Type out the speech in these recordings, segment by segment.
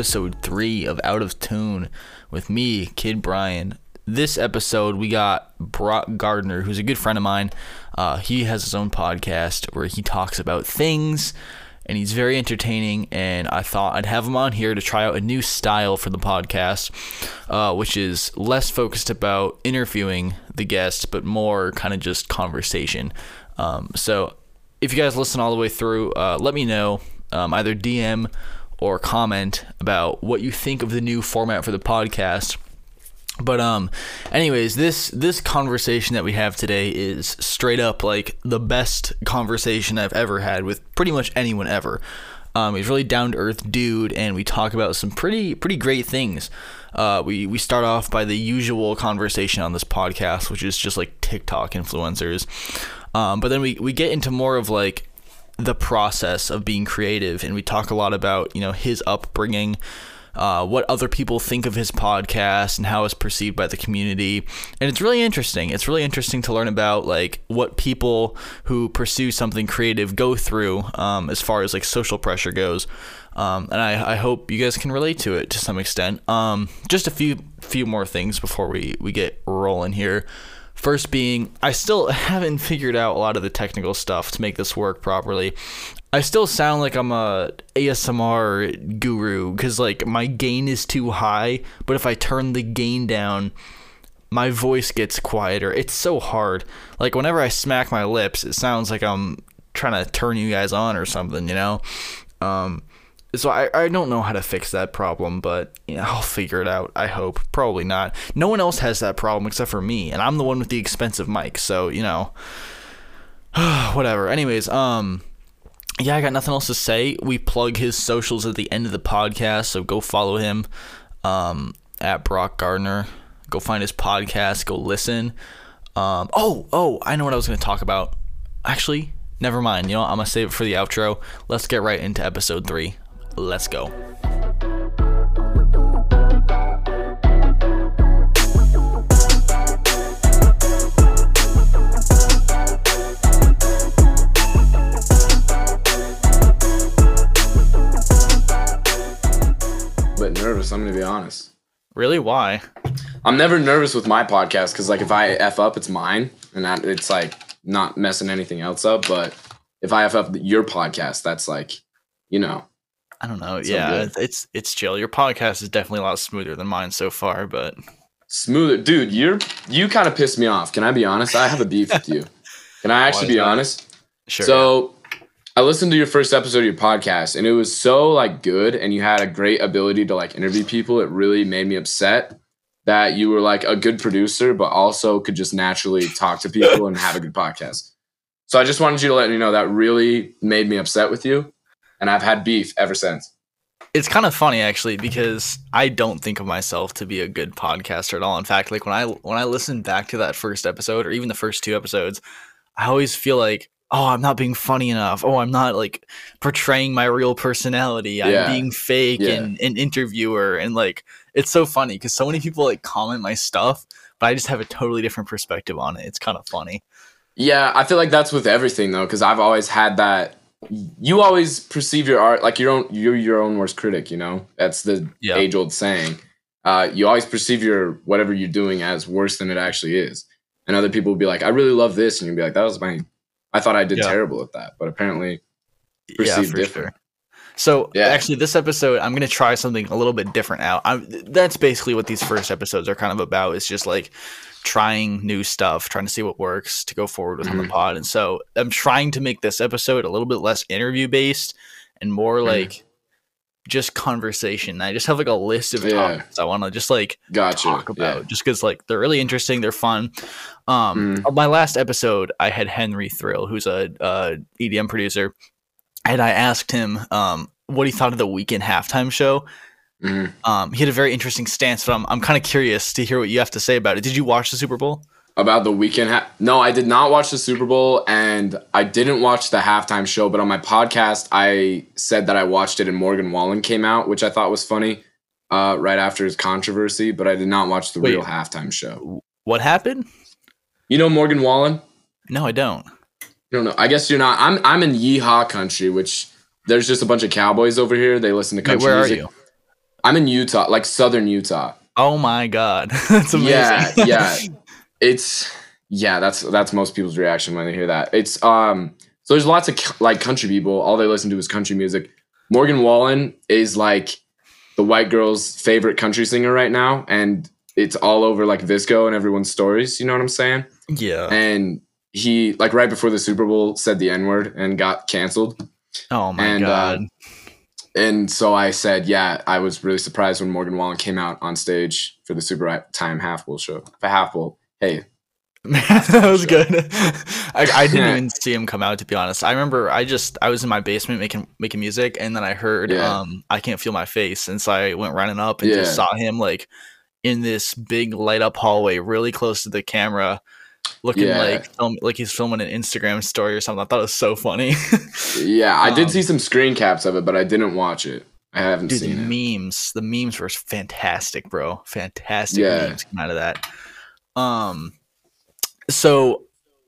episode three of Out of Tune with me, Kid Brian. This episode, we got Brock Gardner, who's a good friend of mine. Uh, he has his own podcast where he talks about things, and he's very entertaining. And I thought I'd have him on here to try out a new style for the podcast, uh, which is less focused about interviewing the guest, but more kind of just conversation. Um, so if you guys listen all the way through, uh, let me know um, either DM or comment about what you think of the new format for the podcast. But um, anyways, this this conversation that we have today is straight up like the best conversation I've ever had with pretty much anyone ever. Um, he's really down to earth dude, and we talk about some pretty pretty great things. Uh, we we start off by the usual conversation on this podcast, which is just like TikTok influencers. Um, but then we, we get into more of like the process of being creative, and we talk a lot about you know his upbringing, uh, what other people think of his podcast, and how it's perceived by the community. And it's really interesting. It's really interesting to learn about like what people who pursue something creative go through um, as far as like social pressure goes. Um, and I, I hope you guys can relate to it to some extent. Um, just a few few more things before we, we get rolling here. First being, I still haven't figured out a lot of the technical stuff to make this work properly. I still sound like I'm a ASMR guru because like my gain is too high, but if I turn the gain down, my voice gets quieter. It's so hard. Like whenever I smack my lips, it sounds like I'm trying to turn you guys on or something, you know? Um, so I, I don't know how to fix that problem, but you know, I'll figure it out. I hope. Probably not. No one else has that problem except for me, and I'm the one with the expensive mic. So you know, whatever. Anyways, um, yeah, I got nothing else to say. We plug his socials at the end of the podcast, so go follow him, um, at Brock Gardner. Go find his podcast. Go listen. Um, oh, oh, I know what I was going to talk about. Actually, never mind. You know, I'm gonna save it for the outro. Let's get right into episode three. Let's go. But nervous, I'm gonna be honest. Really? Why? I'm never nervous with my podcast because like if I f up, it's mine, and that, it's like not messing anything else up. But if I f up your podcast, that's like, you know, I don't know. So yeah, good. it's it's chill. Your podcast is definitely a lot smoother than mine so far, but smoother, dude. You're you kind of pissed me off. Can I be honest? I have a beef with you. Can I actually be that? honest? sure. So I listened to your first episode of your podcast and it was so like good and you had a great ability to like interview people. It really made me upset that you were like a good producer, but also could just naturally talk to people and have a good podcast. So I just wanted you to let me know that really made me upset with you. And I've had beef ever since. it's kind of funny actually because I don't think of myself to be a good podcaster at all. In fact, like when I when I listen back to that first episode or even the first two episodes, I always feel like, oh, I'm not being funny enough. Oh, I'm not like portraying my real personality. I'm Yeah. being fake Yeah. and an interviewer and like it's so funny because so many people like comment my stuff, but I just have a totally different perspective on it. It's kind of funny. Yeah, I feel like that's with everything though, because I've always had that. You always perceive your art like your own. You're your own worst critic. You know, that's the Yeah. age old saying. Uh, you always perceive your whatever you're doing as worse than it actually is, and other people will be like, "I really love this," and you'll be like, "That was my. I thought I did Yeah. terrible at that, but apparently, perceived for different. sure. So Yeah. actually, this episode I'm gonna try something a little bit different out. I'm, that's basically what these first episodes are kind of about. Is just like trying new stuff, trying to see what works to go forward with on the pod. And so I'm trying to make this episode a little bit less interview based and more Mhm. like just conversation. I just have like a list of Yeah. topics I want to just like Gotcha. talk about Yeah. just because like they're really interesting they're fun um on my last episode i had henry thrill who's a uh, edm producer and i asked him um what he thought of the Weeknd halftime show Mhm. um he had a very interesting stance but i'm, I'm kind of curious to hear what you have to say about it did you watch the super bowl About the Weeknd. Ha- no, I did not watch the Super Bowl, and I didn't watch the halftime show. But on my podcast, I said that I watched it, and Morgan Wallen came out, which I thought was funny. Uh, right after his controversy, but I did not watch the Wait. real halftime show. what happened You know Morgan Wallen? no i don't I don't know. I guess you're not. I'm I'm in Yeehaw country, which there's just a bunch of cowboys over here. They listen to Wait, country where music. are you? I'm in Utah, like southern Utah. Oh my god, that's amazing. Yeah, yeah. It's yeah, that's that's most people's reaction when they hear that. It's um so there's lots of like country people. All they listen to is country music. Morgan Wallen is like the white girl's favorite country singer right now, and it's all over like VSCO and everyone's stories. You know what I'm saying? yeah. And he like right before the Super Bowl said the N word and got canceled. Oh my and, uh, god. And so I said, yeah, I was really surprised when Morgan Wallen came out on stage for the Super Time Half Bowl show. The Half Bowl. Hey, that was good. I, I didn't even see him come out to be honest. I remember I just I was in my basement making making music and then I heard Yeah. um I can't feel my face and so I went running up and just saw him like in this big light up hallway really close to the camera looking Yeah. like film, like he's filming an Instagram story or something. I thought it was so funny. Yeah, I did Um, see some screen caps of it, but I didn't watch it. I haven't Dude, seen it. the memes, the memes were fantastic, bro. Fantastic Yeah. memes come out of that. Um, so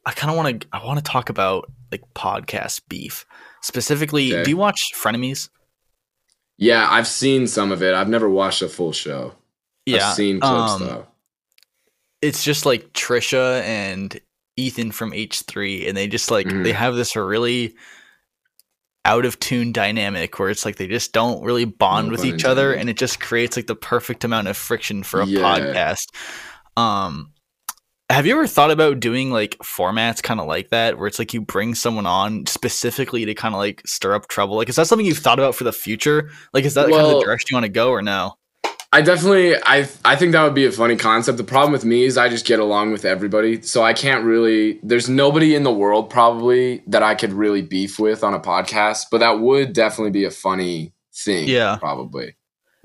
I kind of want to, I want to talk about like podcast beef specifically. Okay. Do you watch Frenemies? Yeah, I've seen some of it. I've never watched a full show. I've seen clips um, though. It's just like Trisha and Ethan from H3, and they just like Mhm. they have this really out of tune dynamic where it's like they just don't really bond with each other. and it just creates like the perfect amount of friction for a Yeah. podcast. Um have you ever thought about doing like formats kind of like that where it's like you bring someone on specifically to kind of like stir up trouble? Like is that something you've thought about for the future? Like is that kind of Well- the direction you want to go or no I definitely I I think that would be a funny concept. The problem with me is I just get along with everybody. So I can't really there's nobody in the world probably that I could really beef with on a podcast, but that would definitely be a funny thing. Yeah. Probably.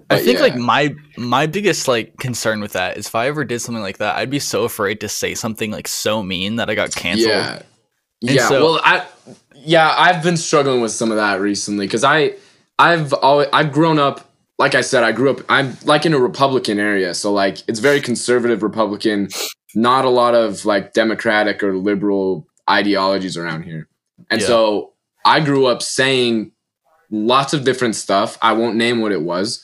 I think yeah. like my my biggest like concern with that is if I ever did something like that, I'd be so afraid to say something like so mean that I got canceled. Yeah. And Yeah. so- well, I yeah, I've been struggling with some of that recently because I I've always I've grown up like I said I grew up I'm like in a Republican area, so like it's very conservative Republican, not a lot of like Democratic or liberal ideologies around here, and Yeah. so I grew up saying lots of different stuff. I won't name what it was,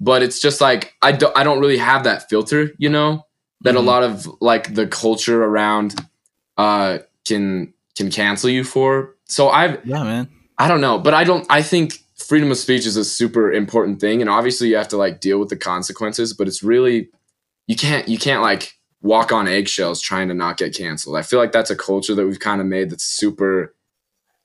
but it's just like I don't I don't really have that filter, you know, that Mhm. a lot of like the culture around uh can can cancel you for. So I've Yeah, man. I don't know, but I don't I think freedom of speech is a super important thing and obviously you have to like deal with the consequences, but it's really you can't you can't like walk on eggshells trying to not get canceled. I feel like that's a culture that we've kind of made that's super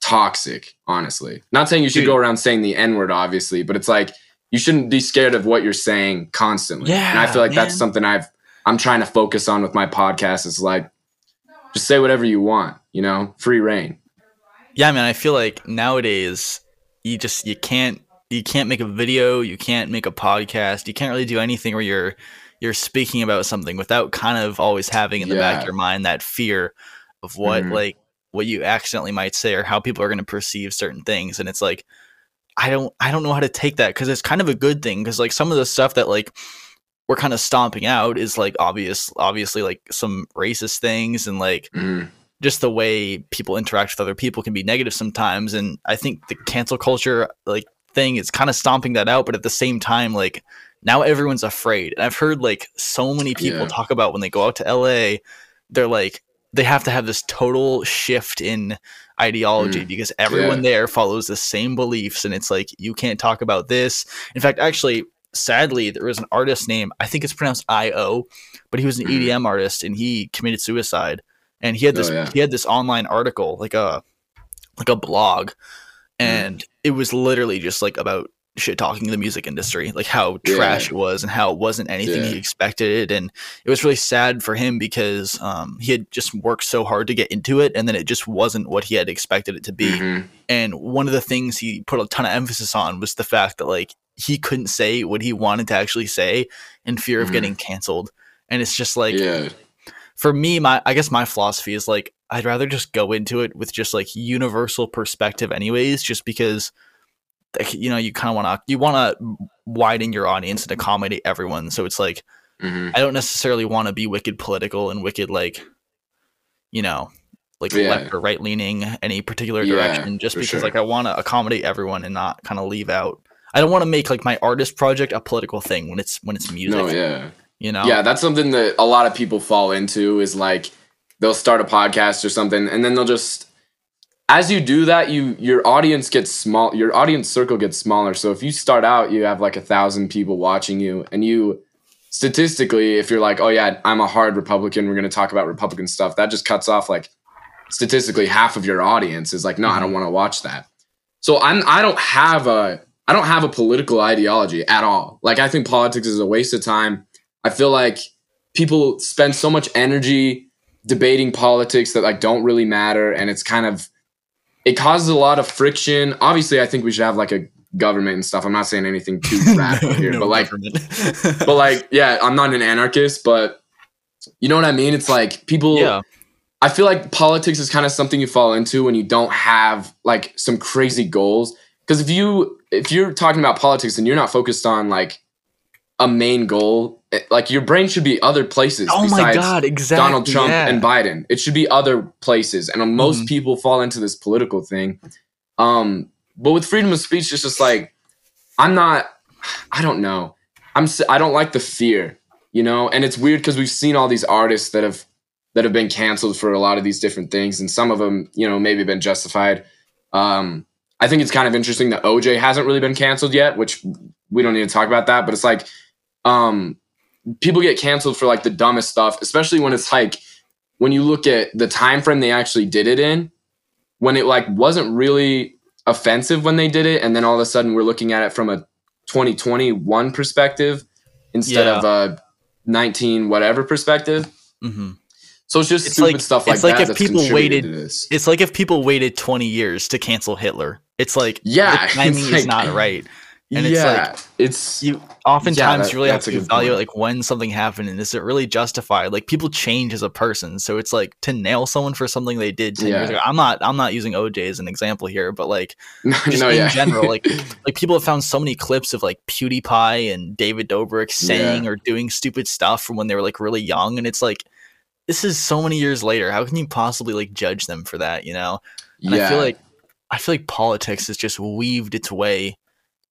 toxic, honestly. Not saying you should Dude. go around saying the N-word obviously, but it's like you shouldn't be scared of what you're saying constantly. yeah, and I feel like that's something I've I'm trying to focus on with my podcast is like just say whatever you want, you know, free reign. Yeah, man. I feel like nowadays you just you can't you can't make a video, you can't make a podcast, you can't really do anything where you're you're speaking about something without kind of always having in the back of your mind that fear of what Mhm. like what you accidentally might say or how people are going to perceive certain things and it's like I don't I don't know how to take that cuz it's kind of a good thing cuz like some of the stuff that like we're kind of stomping out is like obvious obviously like some racist things and like Mhm. Just the way people interact with other people can be negative sometimes. And i think the cancel culture like thing is kind of stomping that out but at the same time like now everyone's afraid. And i've heard like so many people Yeah. talk about when they go out to la they're like they have to have this total shift in ideology Mm, because everyone yeah. there follows the same beliefs and it's like you can't talk about this. In fact actually sadly there was an artist name, i think it's pronounced io but he was an edm artist and he committed suicide and he had this Oh, yeah. he had this online article like a like a blog Mm. and it was literally just like about shit talking the music industry like how Yeah. trash it was and how it wasn't anything he expected and it was really sad for him because um, he had just worked so hard to get into it and then it just wasn't what he had expected it to be Mhm. and one of the things he put a ton of emphasis on was the fact that like he couldn't say what he wanted to actually say in fear of Mhm. getting canceled and it's just like yeah. For me my i guess my philosophy is like i'd rather just go into it with just like universal perspective anyways just because like, you know you kind of want to you want to widen your audience and accommodate everyone so it's like Mhm. i don't necessarily want to be wicked political and wicked like you know like Yeah. left or right leaning any particular Yeah, direction just because sure. like I want to accommodate everyone and not kind of leave out. I don't want to make like my artist project a political thing when it's when it's music. No, yeah. You know. Yeah, that's something that a lot of people fall into is like they'll start a podcast or something and then they'll just as you do that you your audience gets small your audience circle gets smaller. So if you start out you have like a thousand people watching you and you statistically if you're like oh yeah i'm a hard republican we're going to talk about republican stuff that just cuts off like statistically half of your audience is like no i don't mm-hmm. want to watch that. So i'm i don't have a i don't have a political ideology at all. Like i think politics is a waste of time i feel like people spend so much energy debating politics that like don't really matter and it's kind of it causes a lot of friction obviously i think we should have like a government and stuff i'm not saying anything too radical here No but like but like yeah i'm not an anarchist but you know what i mean it's like people yeah. I feel like politics is kind of something you fall into when you don't have like some crazy goals. Because if you if you're talking about politics and you're not focused on like a main goal, like your brain should be other places Oh my god, exactly. Donald Trump yeah. and Biden. It should be other places, and uh, most Mhm. people fall into this political thing. Um, but with freedom of speech, it's just like I'm not. I don't know. I'm. I don't like the fear, you know. And it's weird because we've seen all these artists that have that have been canceled for a lot of these different things, and some of them, you know, maybe been justified. Um, I think it's kind of interesting that OJ hasn't really been canceled yet, which we don't need to talk about that. But it's like, um, people get canceled for like the dumbest stuff, especially when it's like when you look at the time frame they actually did it in, when it like wasn't really offensive when they did it, and then all of a sudden we're looking at it from a 2021 perspective instead Yeah. of a 19 whatever perspective. Mhm. So it's just It's stupid like- stuff like it's like if people waited- It's like if people waited 20 years to cancel Hitler. It's like Yeah, the timing it's is like- not right. And it's yeah, it's You oftentimes that- you really have to evaluate point. like when something happened and is it really justified? Like people change as a person, so it's like to nail someone for something they did 10 years Yeah. ago. I'm not I'm not using OJ as an example here, but like just no, in yeah. general, like like people have found so many clips of like PewDiePie and David Dobrik saying or doing stupid stuff from when they were like really young, and it's like this is so many years later. How can you possibly like judge them for that? You know? And yeah, I feel like I feel like politics has just weaved its way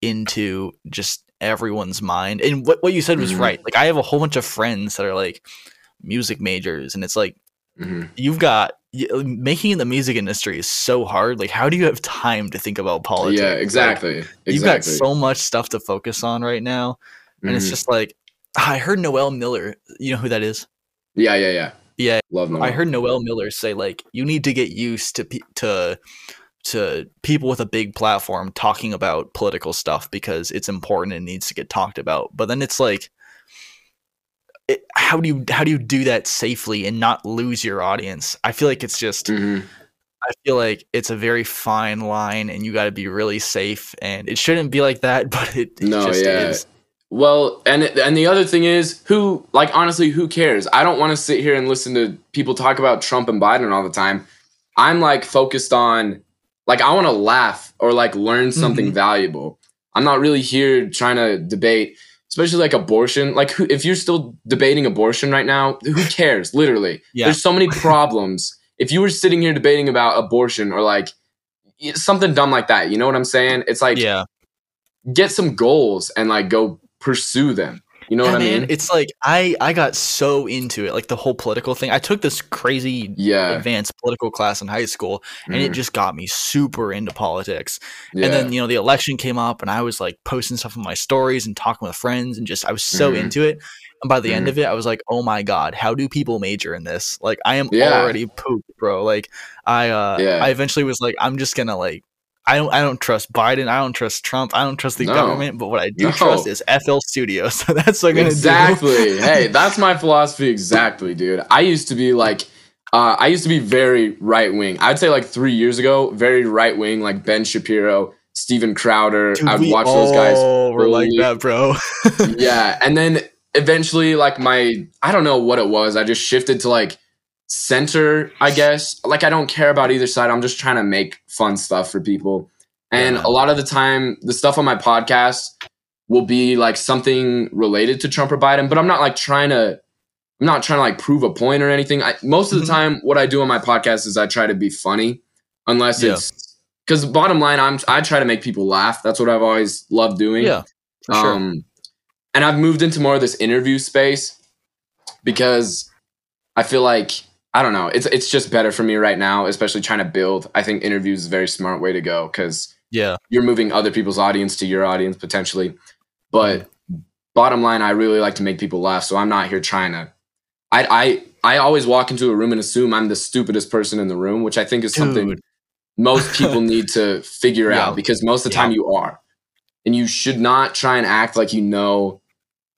into just everyone's mind. And what what you said was Mhm. right. Like I have a whole bunch of friends that are like music majors, and it's like Mhm. you've got uh, making in the music industry is so hard. Like how do you have time to think about politics? yeah, Like, exactly, You've got so much stuff to focus on right now, and it's Mhm. just like I heard Noel Miller. You know who that is? yeah, yeah, yeah. Yeah, Love Noel. I heard Noel Miller say like you need to get used to to to people with a big platform talking about political stuff because it's important and needs to get talked about. But then it's like it, how do you how do you do that safely and not lose your audience? I feel like it's just Mhm. I feel like it's a very fine line and you got to be really safe and it shouldn't be like that, but it, it No, just yeah. is. Well, and and the other thing is, who like honestly, who cares? I don't want to sit here and listen to people talk about Trump and Biden all the time. I'm like focused on like I want to laugh or like learn something Mhm. valuable. I'm not really here trying to debate, especially like abortion. Like, who, if you're still debating abortion right now, who cares? Literally, Yeah. there's so many problems. if you were sitting here debating about abortion or like something dumb like that, you know what I'm saying? It's like Yeah. get some goals and like go pursue them. You know Yeah, what I man, mean? it's like I I got so into it, like the whole political thing. I took this crazy yeah. advanced political class in high school and it Mhm. just got me super into politics yeah. and then you know the election came up and i was like posting stuff on my stories and talking with friends and just i was so Mhm. into it and by the end Mhm. of it i was like oh my god how do people major in this like i am already pooped bro like i uh Yeah. i eventually was like i'm just gonna like I don't. I don't trust Biden. I don't trust Trump. I don't trust the No. government. But what I do No. trust is FL Studios. So that's what I'm gonna do. exactly. hey, that's my philosophy exactly, dude. I used to be like uh, I used to be very right wing. I'd say like three years ago, very right wing, like Ben Shapiro, Steven Crowder. Dude, I'd watch those guys. were like that, bro. yeah, and then eventually, like my, I don't know what it was. I just shifted to like center, I guess. Like I don't care about either side. I'm just trying to make fun stuff for people. And Yeah. a lot of the time, the stuff on my podcast will be like something related to Trump or Biden, but I'm not like trying to I'm not trying to like prove a point or anything. I, most of the Mhm. time, what I do on my podcast is I try to be funny, unless Yeah. it's because bottom line, I'm I try to make people laugh. That's what I've always loved doing. Yeah, sure. Um, and I've moved into more of this interview space because I feel like I don't know. It's it's just better for me right now, especially trying to build. I think interviews is a very smart way to go because yeah, you're moving other people's audience to your audience potentially. But bottom line, I really like to make people laugh, so I'm not here trying to. I I I always walk into a room and assume I'm the stupidest person in the room, which I think is something most people need to figure Yeah. out because most of the Yeah. time you are. And you should not try and act like you know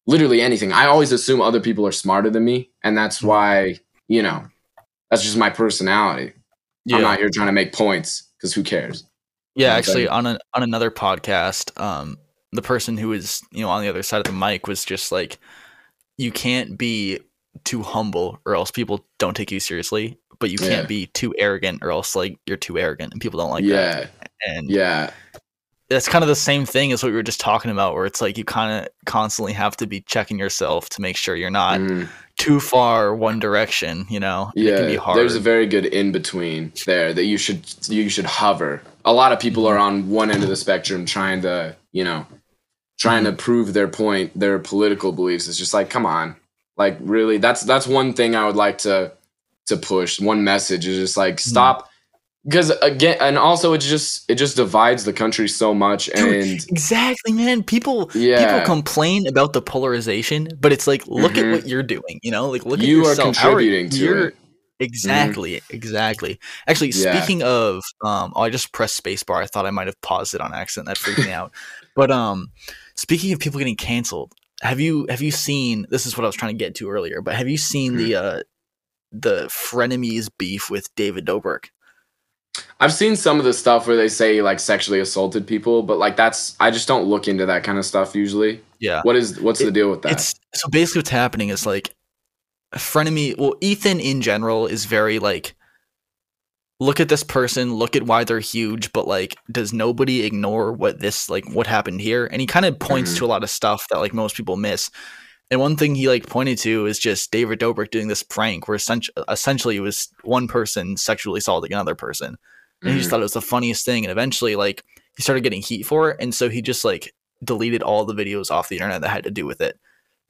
literally anything. I always assume other people are smarter than me, and that's Mm-hmm. why, you know, that's just my personality. yeah. I'm not here trying to make points because who cares? Yeah, Okay. actually, on a, on another podcast, um, the person who was you know on the other side of the mic was just like, you can't be too humble or else people don't take you seriously, but you can't Yeah. be too arrogant or else like you're too arrogant and people don't like yeah, that. And yeah, that's kind of the same thing as what we were just talking about, where it's like you kind of constantly have to be checking yourself to make sure you're not mhm. Too far one direction. You know, it can be yeah. There's a very good in between there that you should you should hover. A lot of people are on one end of the spectrum trying to, you know, trying Mm-hmm. to prove their point, their political beliefs. It's just like, come on, like really. That's that's one thing I would like to to push. One message is just like Mm-hmm. stop. Because again, and also it just it just divides the country so much, and exactly, man. People yeah, people complain about the polarization, but it's like look Mhm. at what you're doing. You know, like look you at are yourself. are contributing to you're- it. Exactly, exactly. Actually, Yeah. speaking of, um, oh, I just pressed spacebar. I thought I might have paused it on accident. That freaked me out. But um, speaking of people getting canceled, have you have you seen? This is what I was trying to get to earlier. But have you seen the uh, the frenemies beef with David Dobrik? I've seen some of the stuff where they say like sexually assaulted people, but like that's I just don't look into that kind of stuff usually. Yeah, What is what's the deal with that? It's so basically what's happening is like a frenemy. Well, Ethan in general is very like, look at this person, look at why they're huge, but like, does nobody ignore what this like what happened here? And he kind of points Mhm. to a lot of stuff that like most people miss. And one thing he like pointed to is just David Dobrik doing this prank where essentially, essentially it was one person sexually assaulting another person. And he just Mhm. thought it was the funniest thing. And eventually, like, he started getting heat for it. And so he just, like, deleted all the videos off the internet that had to do with it.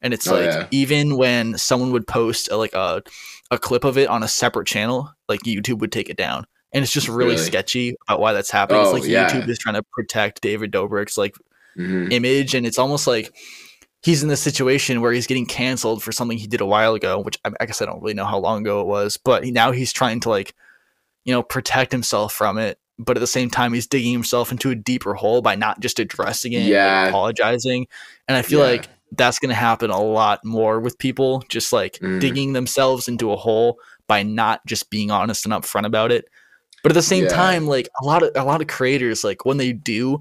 And it's Oh, like, yeah. even when someone would post a, like a, a clip of it on a separate channel, like YouTube would take it down. And it's just really, Really? sketchy about why that's happening. Oh, it's like yeah. YouTube is trying to protect David Dobrik's like Mhm. image, and it's almost like he's in this situation where he's getting canceled for something he did a while ago, which I, I guess I don't really know how long ago it was, but he, now he's trying to like, you know, protect himself from it. But at the same time, he's digging himself into a deeper hole by not just addressing it, Yeah. and apologizing. And I feel Yeah. like that's going to happen a lot more with people just like Mm. digging themselves into a hole by not just being honest and upfront about it. But at the same Yeah. time, like a lot of a lot of creators, like when they do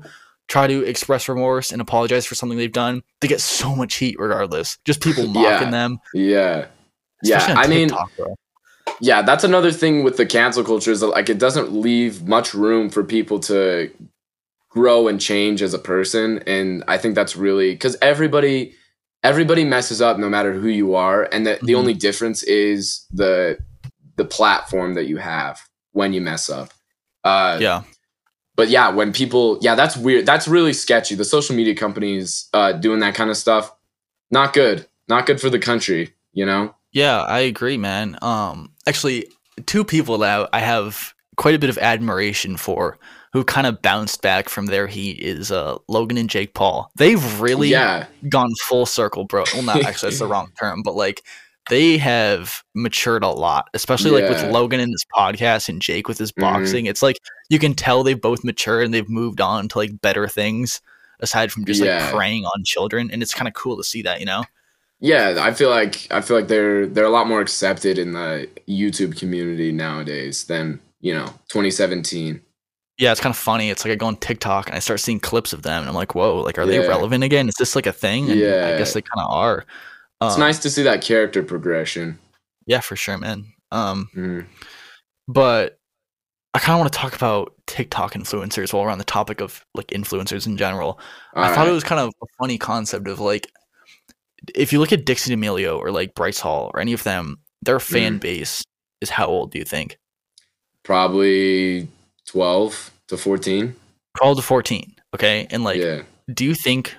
try to express remorse and apologize for something they've done, they get so much heat regardless. Just people mocking Yeah. them. Yeah. Yeah. especially I mean, bro. yeah, that's another thing with the cancel culture is that like it doesn't leave much room for people to grow and change as a person. And I think that's really because everybody everybody messes up no matter who you are. And the, the Mhm. only difference is the the platform that you have when you mess up. Uh yeah, but yeah, when people, yeah, that's weird. That's really sketchy. The social media companies uh, doing that kind of stuff, not good. Not good for the country. You know? yeah, I agree, man. Um, actually, two people that I have quite a bit of admiration for who kind of bounced back from their heat is uh, Logan and Jake Paul. They've really yeah, gone full circle, bro. Well, not actually, that's the wrong term, but like they have matured a lot, especially like with Logan in this podcast and Jake with his Mhm. boxing. It's like you can tell they've both matured and they've moved on to like better things aside from just Yeah. like preying on children. And it's kind of cool to see that, you know? yeah. I feel like I feel like they're they're a lot more accepted in the YouTube community nowadays than you know 2017. Yeah, it's kind of funny. It's like I go on TikTok and I start seeing clips of them and I'm like, whoa, like are they relevant again? Is this like a thing? And I guess they kind of are. It's Um, nice to see that character progression. Yeah, for sure, man. Um, Mhm. but I kind of want to talk about TikTok influencers while we're on the topic of like influencers in general. I All thought it was kind of a funny concept of like, if you look at Dixie D'Amelio or like Bryce Hall or any of them, their fan Mhm. base is how old do you think? Probably 12 to 14. 12 to 14. Okay. And like, yeah. do you think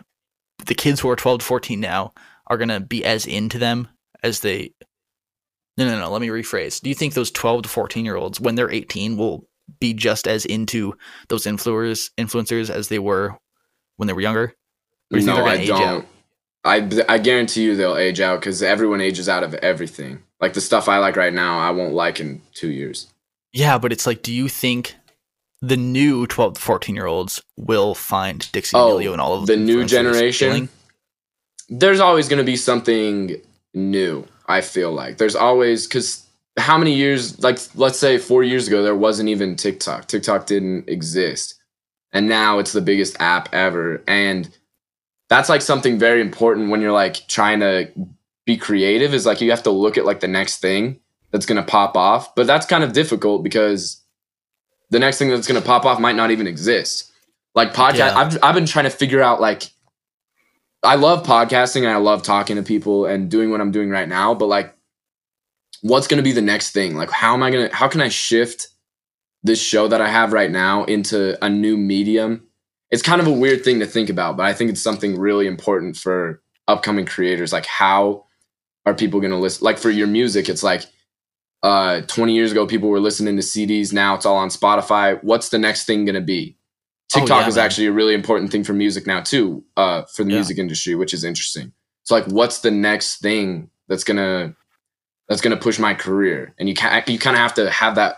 the kids who are 12 to 14 now are going to be as into them as they. No, no, no. Let me rephrase. Do you think those 12 to 14 year olds, when they're 18, will be just as into those influencers, influencers as they were when they were younger? Or do you think No, I age don't. out? I, I guarantee you they'll age out because everyone ages out of everything. Like the stuff I like right now, I won't like in two years. Yeah, but it's like, do you think the new 12 to 14 year olds will find Dixie Oh, D'Amelio and all of the new generation. appealing? There's always going to be something new. I feel like there's always because how many years? Like let's say four years ago, there wasn't even TikTok. TikTok didn't exist, and now it's the biggest app ever. And that's like something very important when you're like trying to be creative. Is like you have to look at like the next thing that's going to pop off, but that's kind of difficult because the next thing that's going to pop off might not even exist. Like podcast, Yeah. I've I've been trying to figure out like I love podcasting and I love talking to people and doing what I'm doing right now, but like what's going to be the next thing? Like how am I going to how can I shift this show that I have right now into a new medium? It's kind of a weird thing to think about, but I think it's something really important for upcoming creators like how are people going to listen like for your music it's like uh 20 years ago people were listening to CDs now it's all on Spotify what's the next thing going to be Oh, TikTok yeah, is man. actually a really important thing for music now too, uh, for the Yeah. music industry, which is interesting. So like, what's the next thing that's gonna that's gonna push my career? And you can you kind of have to have that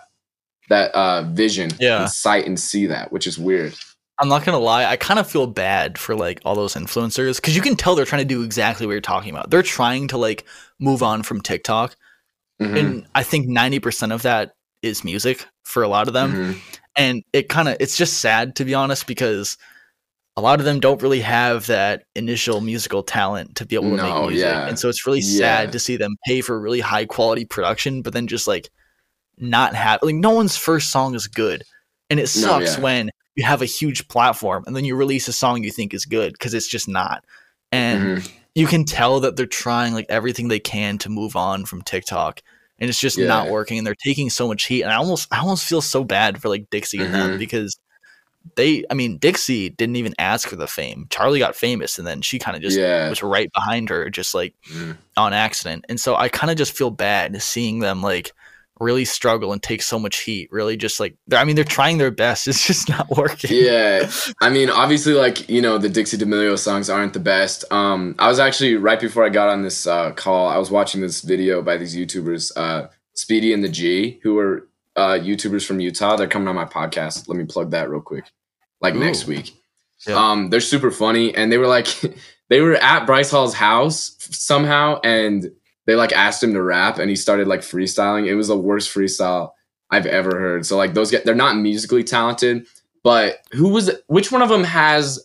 that uh, vision, Yeah. and sight, and see that, which is weird. I'm not gonna lie, I kind of feel bad for like all those influencers because you can tell they're trying to do exactly what you're talking about. They're trying to like move on from TikTok, Mhm, and I think 90% of that is music for a lot of them. mhm. And it kind of it's just sad to be honest because a lot of them don't really have that initial musical talent to be able to No, make music, yeah. and so it's really Yeah. sad to see them pay for really high quality production, but then just like not have like no one's first song is good, and it No, sucks yeah. when you have a huge platform and then you release a song you think is good because it's just not, and Mhm. you can tell that they're trying like everything they can to move on from TikTok. And it's just not working, and they're taking so much heat. And I almost, I almost feel so bad for like Dixie and them Mhm. because they, I mean, Dixie didn't even ask for the fame. Charlie got famous, and then she kind of just yeah, was right behind her, just like Mhm. on accident. And so I kind of just feel bad seeing them like really struggle and take so much heat. Really, just like I mean, they're trying their best. It's just not working. yeah. I mean, obviously, like you know, the Dixie D'Amelio songs aren't the best. Um, I was actually right before I got on this uh, call, I was watching this video by these YouTubers, uh, Speedy and the G, who are uh, YouTubers from Utah. They're coming on my podcast. Let me plug that real quick, like next week. Yeah. Um, they're super funny, and they were like, they were at Bryce Hall's house somehow, and they like asked him to rap, and he started like freestyling. It was the worst freestyle I've ever heard. So like those guys, they're not musically talented, but who was which one of them has?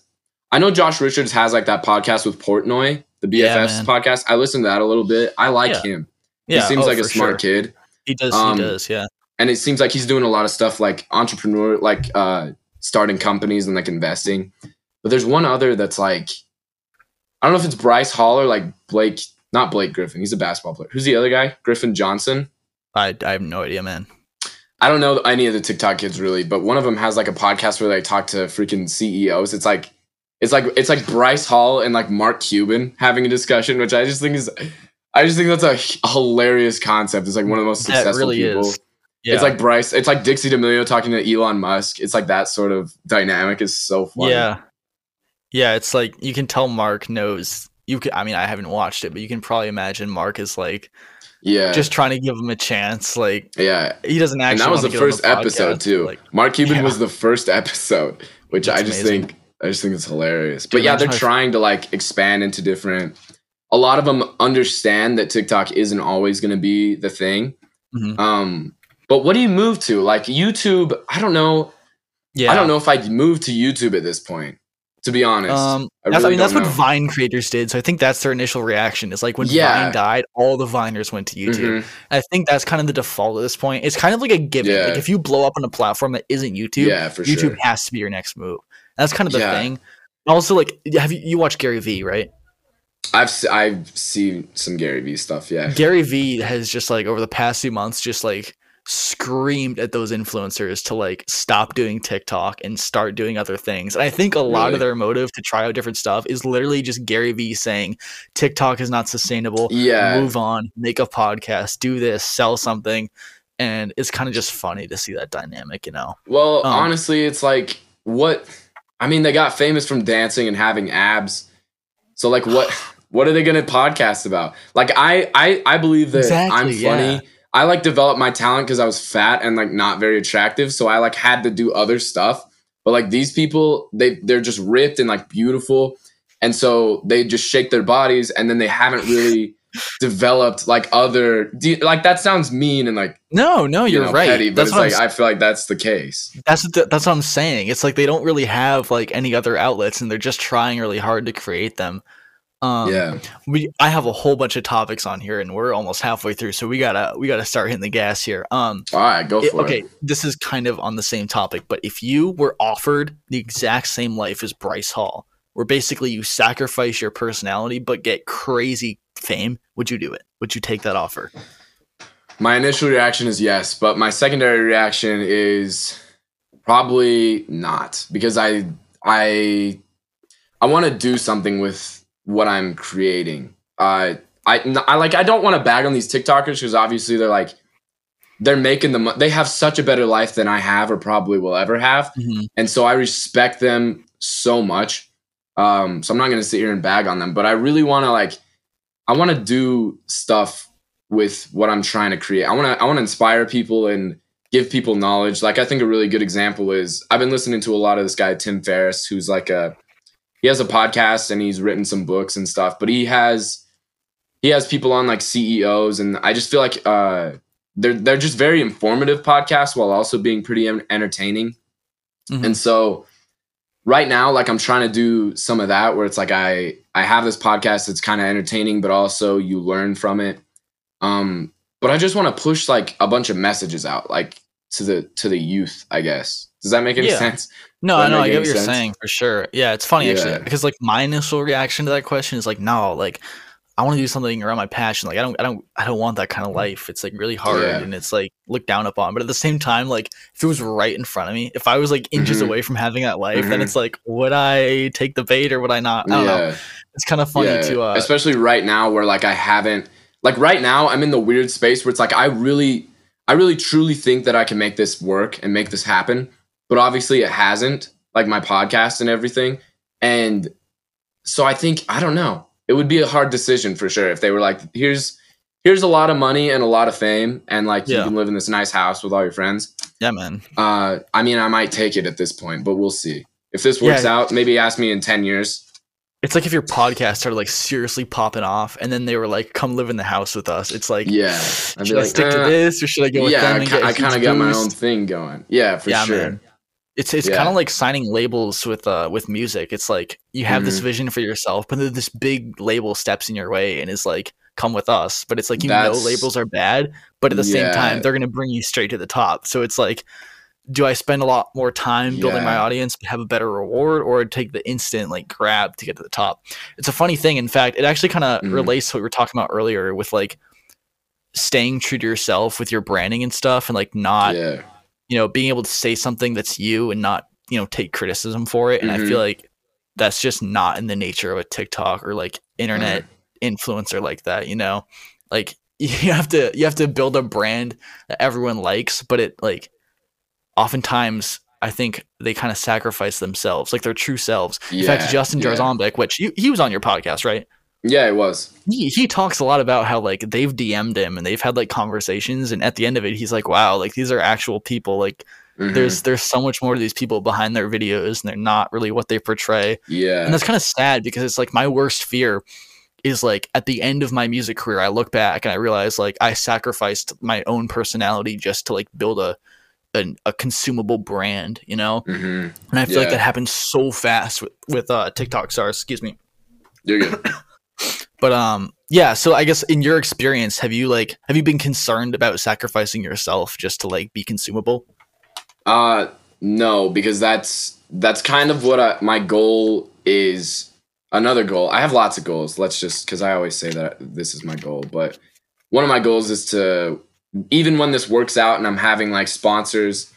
I know Josh Richards has like that podcast with Portnoy, the Yeah, BFFs man. podcast. I listened to that a little bit. I like Yeah. him. Yeah, he seems oh, like a smart sure. kid He does. Um, he does. Yeah. and it seems like he's doing a lot of stuff like entrepreneur like uh starting companies and like investing but there's one other that's like i don't know if it's bryce hall or like blake not blake griffin he's a basketball player who's the other guy griffin johnson I, I have no idea, man. i don't know any of the tiktok kids really but one of them has like a podcast where they talk to freaking ceos it's like it's like it's like bryce hall and like mark cuban having a discussion which i just think is i just think that's a, hilarious concept it's like one of the most successful really people. Yeah. It's like Bryce. It's like Dixie D'Amelio talking to Elon Musk. It's like that sort of dynamic is so funny. Yeah. Yeah, it's like you can tell Mark knows you can I mean I haven't watched it, but you can probably imagine Mark is like yeah, just trying to give him a chance. Like yeah. he doesn't actually. And that was the wanna get on first episode podcast, too. Like Mark Cuban yeah. was the first episode, which I just amazing. think I just think it's hilarious. Dude, but yeah, they're trying to like expand into different. A lot of them understand that TikTok isn't always going to be the thing. Mhm. Um, but what do you move to? Like YouTube? I don't know. yeah. I don't know if I'd move to YouTube at this point. To be honest, Um, I, that's, I mean, that's don't what. Vine creators did. So I think that's their initial reaction. Is like when Yeah. Vine died, all the Viners went to YouTube. Mhm. I think that's kind of the default at this point. It's kind of like a given. Yeah. Like if you blow up on a platform that isn't YouTube, Yeah, for YouTube sure. has to be your next move. That's kind of the Yeah. thing. Also, like, have you you watch Gary Vee, right? I've se- I've seen some Gary Vee stuff. Yeah. Gary Vee has just like over the past few months just like screamed at those influencers to like stop doing TikTok and start doing other things. And I think a lot Really? of their motive to try out different stuff is literally just Gary Vee saying TikTok is not sustainable. Yeah. Move on, make a podcast, do this, sell something. And it's kind of just funny to see that dynamic, you know. Well, Um, honestly, it's like what I mean, they got famous from dancing and having abs. So like what what are they gonna podcast about? Like I I I believe that I'm funny. yeah. I like developed my talent because I was fat and like not very attractive. So I like had to do other stuff. But like these people, they they're just ripped and like beautiful. And so they just shake their bodies and then they haven't really developed like other do you- like that sounds mean and like No, no, you you're know, right. petty, but that's what like I feel like that's the case. That's what that's what I'm saying. It's like they don't really have like any other outlets, and they're just trying really hard to create them. Um, yeah. we I have a whole bunch of topics on here, and we're almost halfway through, so we gotta we gotta start hitting the gas here. Um, All right, go for it- for okay, this is kind of on the same topic, but if you were offered the exact same life as Bryce Hall, where basically you sacrifice your personality but get crazy fame, would you do it? Would you take that offer? My initial reaction is yes, but my secondary reaction is probably not because I I I want to do something with what I'm creating. Uh, I I like I don't want to bag on these TikTokers because obviously they're like they're making the they have such a better life than I have or probably will ever have, and so I respect them so much. Um, so I'm not gonna sit here and bag on them, but I really want to like I want to do stuff with what I'm trying to create. I want to I want to inspire people and give people knowledge. Like I think a really good example is I've been listening to a lot of this guy Tim Ferriss who's like a he has a podcast and he's written some books and stuff, but he has he has people on like CEOs and I just feel like uh they're they're just very informative podcasts while also being pretty en- entertaining. Mhm. And so right now like I'm trying to do some of that where it's like I I have this podcast that's kind of entertaining but also you learn from it. Um but I just want to push like a bunch of messages out like to the to the youth, I guess. Does that make any Yeah. sense? No, I know. I get what you're sense? saying for sure. Yeah, it's funny Yeah. actually because like my initial reaction to that question is like, no, like I want to do something around my passion. Like I don't, I don't, I don't want that kind of life. It's like really hard Yeah. and it's like looked down upon. But at the same time, like if it was right in front of me, if I was like inches Mhm. away from having that life, then Mhm. it's like, would I take the bait or would I not? I don't know. It's kind of funny Yeah, to. uh especially right now where like I haven't like right now I'm in the weird space where it's like I really I really truly think that I can make this work and make this happen, but obviously it hasn't like my podcast and everything. And so I think I don't know. It would be a hard decision for sure if they were like here's here's a lot of money and a lot of fame and like Yeah. you can live in this nice house with all your friends. Yeah, man. Uh I mean I might take it at this point, but we'll see. If this works Yeah. out, maybe ask me in 10 years. It's like if your podcast started like seriously popping off, and then they were like, "Come live in the house with us." It's like, Yeah. I'd should I like, stick to "Uh, this or should I go with yeah, them I, get kind of got my own thing going. Yeah, for yeah, sure. man. It's it's Yeah. kind of like signing labels with uh with music. It's like you have this Mhm. vision for yourself, but then this big label steps in your way and is like, "Come with us." But it's like you That's- know labels are bad, but at the same time they're gonna bring you straight to the top. So it's like, do I spend a lot more time building my audience but have a better reward, or take the instant like grab to get to the top? It's a funny thing. In fact, it actually kind of Mhm. relates to what we were talking about earlier with like staying true to yourself with your branding and stuff, and like not yeah, you know, being able to say something that's you and not, you know, take criticism for it. And I Mhm. feel like that's just not in the nature of a TikTok or like internet influencer like that, you know? Like you have to you have to build a brand that everyone likes, but it like oftentimes I think they kind of sacrifice themselves, like their true selves. In fact, Justin yeah. Which you, he was on your podcast, right? Yeah. It was. he, he talks a lot about how like they've DM'd him and they've had like conversations and at the end of it he's like wow like these are actual people like Mhm. there's there's so much more to these people behind their videos and they're not really what they portray yeah, and that's kind of sad because it's like my worst fear is like at the end of my music career i look back and i realize like i sacrificed my own personality just to like build a an, a consumable brand you know hmm and i feel like that happens so fast with with uh tiktok stars excuse me You're good. but um yeah so i guess in your experience have you like have you been concerned about sacrificing yourself just to like be consumable Uh, no, because that's that's kind of what I, my goal is another goal. I have lots of goals. Let's just because I always say that this is my goal, but one of my goals is to even when this works out and I'm having like sponsors,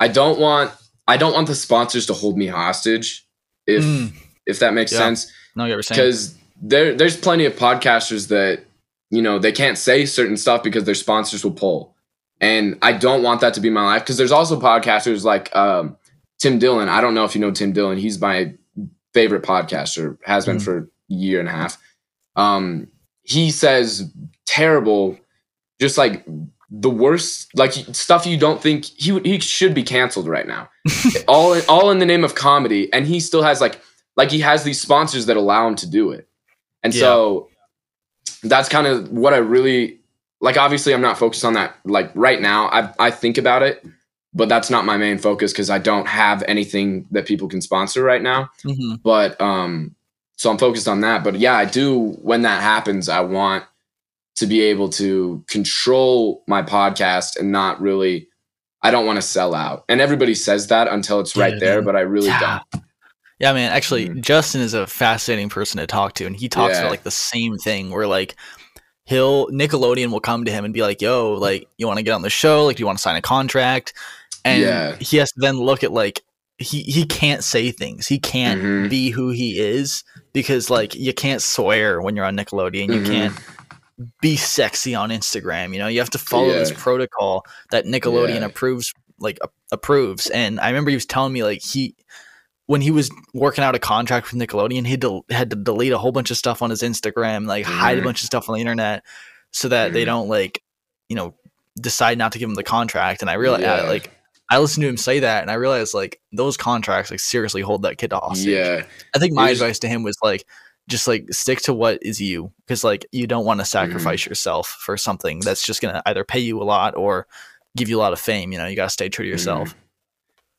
I don't want I don't want the sponsors to hold me hostage. If Mm. if that makes Yeah. sense No, you were saying. because there there's plenty of podcasters that you know they can't say certain stuff because their sponsors will pull. And i don't want that to be my life because there's also podcasters like um, tim dillon. I don't know if you know tim dillon. He's my favorite podcaster has been Mhm. for a year and a half. Um, he says terrible just like the worst like stuff you don't think he would- he should be canceled right now. All in, all in the name of comedy. And he still has like like he has these sponsors that allow him to do it and so that's kind of what i really like obviously i'm not focused on that like right now. I i think about it but that's not my main focus because i don't have anything that people can sponsor right now. Mhm. but um so i'm focused on that. But yeah i do when that happens i want to be able to control my podcast and not really i don't want to sell out. And everybody says that until it's right Yeah, there but i really Yeah. don't Yeah, man. Actually, Mhm. Justin is a fascinating person to talk to, and he talks Yeah. about like the same thing. Where like he'll Nickelodeon will come to him and be like, "Yo, like you want to get on the show? Like, do you want to sign a contract?" And Yeah. he has to then look at like he he can't say things. He can't Mhm. be who he is because like you can't swear when you're on Nickelodeon. You Mhm. can't be sexy on Instagram. You know, you have to follow this protocol that Nickelodeon Yeah. approves, like approves. And I remember he was telling me like he, when he was working out a contract with Nickelodeon, he del- had to delete a whole bunch of stuff on his Instagram, like hide a Mhm. bunch of stuff on the internet, so that they Mhm. don't like, you know, decide not to give him the contract. And I realized, Yeah. like, I listened to him say that, and I realized like those contracts like seriously hold that kid hostage. yeah I think my was- advice to him was like, just like stick to what is you, because like you don't want to Mm-hmm. sacrifice yourself for something that's just gonna either pay you a lot or give you a lot of fame. You know, you gotta stay true to yourself.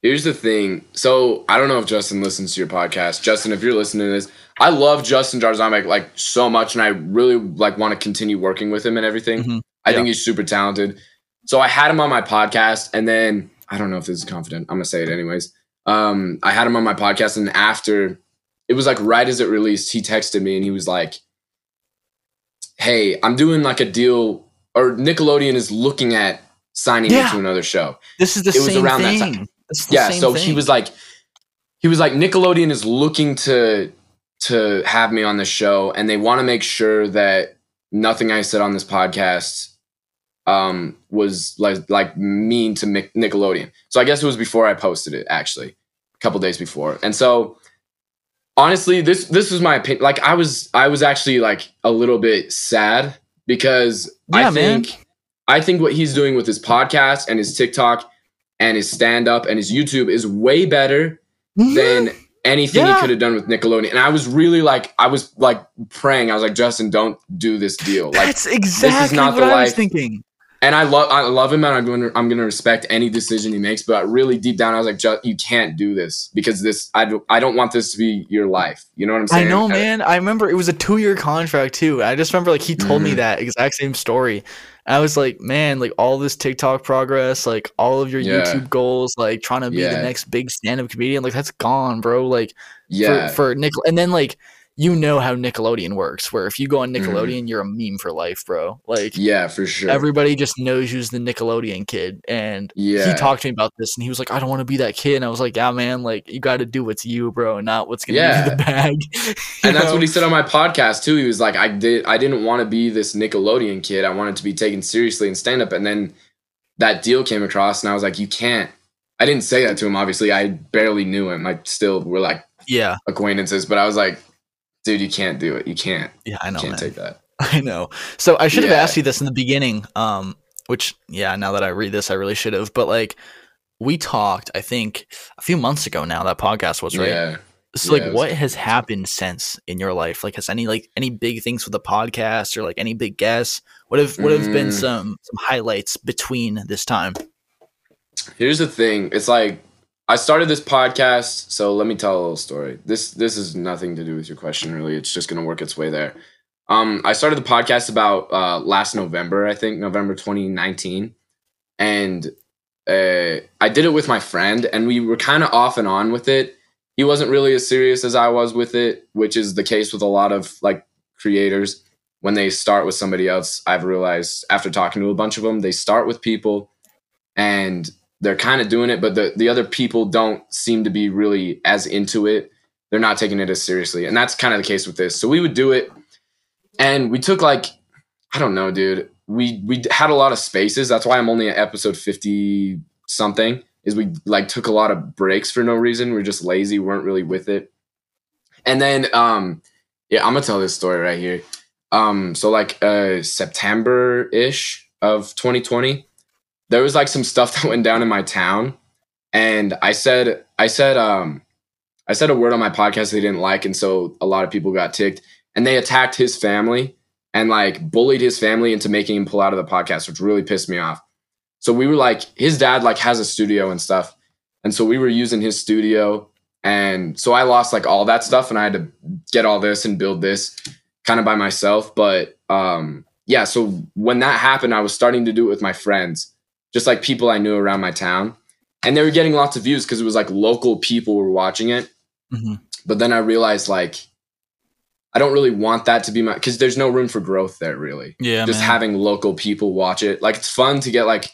Here's the thing. So I don't know if Justin listens to your podcast. Justin, if you're listening to this, I love Justin Jarzamek like so much, and I really like want to continue working with him and everything. Mhm. I Yeah. think he's super talented. So I had him on my podcast, and then I don't know if this is confident. I'm gonna say it anyways. Um, I had him on my podcast, and after it was like right as it released, he texted me and he was like, "Hey, I'm doing like a deal, or Nickelodeon is looking at signing Yeah. me to another show." This is the It was around that thing. time. Yeah so he was like he was like nickelodeon is looking to to have me on the show and they want to make sure that nothing i said on this podcast um was like like mean to nickelodeon. So i guess it was before i posted it actually a couple days before. And so honestly this this was my opinion like i was i was actually like a little bit sad because Yeah, i man. think i think what he's doing with his podcast and his tiktok and his stand up and his YouTube is way better than anything Yeah. he could have done with Nickelodeon. And I was really like, I was like praying. I was like, Justin, don't do this deal. Like, That's exactly this is not what the I was thinking. and I love, I love him, and I'm going to, I'm going to respect any decision he makes. But really deep down, I was like, you can't do this because this, I don't, I don't want this to be your life. You know what I'm saying? I know, man. I remember it was a two-year contract too. I just remember like he told me Mhm. that exact same story. I was like, man, like all this TikTok progress, like all of your Yeah. YouTube goals, like trying to be the next big stand-up comedian, like that's gone, bro. Like Yeah. for, for Nick and then like you know how Nickelodeon works, where if you go on Mhm. Nickelodeon, you're a meme for life, bro. Like yeah, for sure. everybody just knows you's the Nickelodeon kid. And yeah. he talked to me about this and he was like, I don't want to be that kid. And I was like, Yeah, man, like you gotta do what's you, bro, and not what's gonna Yeah. give you the bag. and that's what he said on my podcast too. He was like, I did I didn't want to be this Nickelodeon kid. I wanted to be taken seriously in stand up. And then that deal came across and I was like, you can't. I didn't say that to him, obviously. I barely knew him. I still were like Yeah. acquaintances, but I was like, dude, you can't do it. You can't. Yeah, I You know, can't man. take that. I know. So I should have asked you this in the beginning. Um, which yeah, now that I read this, I really should have. But like, we talked, I think, a few months ago. Now that podcast was right. Yeah. So like, yeah, was what has happened since in your life? Like, has any like any big things with the podcast or like any big guests? What have what have been Mm. some some highlights between this time? Here's the thing. It's like I started this podcast, so let me tell a little story. This this is nothing to do with your question, really. It's just gonna work its way there. Um, I started the podcast about uh, last November, I think, November 2019, and uh, I did it with my friend, and we were kind of off and on with it. he wasn't really as serious as I was with it, which is the case with a lot of like creators. When they start with somebody else, I've realized after talking to a bunch of them, they start with people and they're kind of doing it, but the, the other people don't seem to be really as into it. They're not taking it as seriously. And that's kind of the case with this. So we would do it and we took like, I don't know, dude. We we had a lot of spaces. That's why I'm only at episode 50 something is we like took a lot of breaks for no reason. We are just lazy, weren't really with it. And then um yeah, I'm gonna tell this story right here. Um so like uh September-ish of 2020, there was like some stuff that went down in my town. And I said I said um I said a word on my podcast they didn't like, and so a lot of people got ticked. And they attacked his family and like bullied his family into making him pull out of the podcast, which really pissed me off. So we were like, his dad like has a studio and stuff. And so we were using his studio. And so I lost like all that stuff and I had to get all this and build this kind of by myself. But um yeah, so when that happened, I was starting to do it with my friends, just like people I knew around my town. And they were getting lots of views because it was like local people were watching it. Mm-hmm. But then I realized like I don't really want that to be my because there's no room for growth there really. Yeah. Just man. having local people watch it. Like it's fun to get like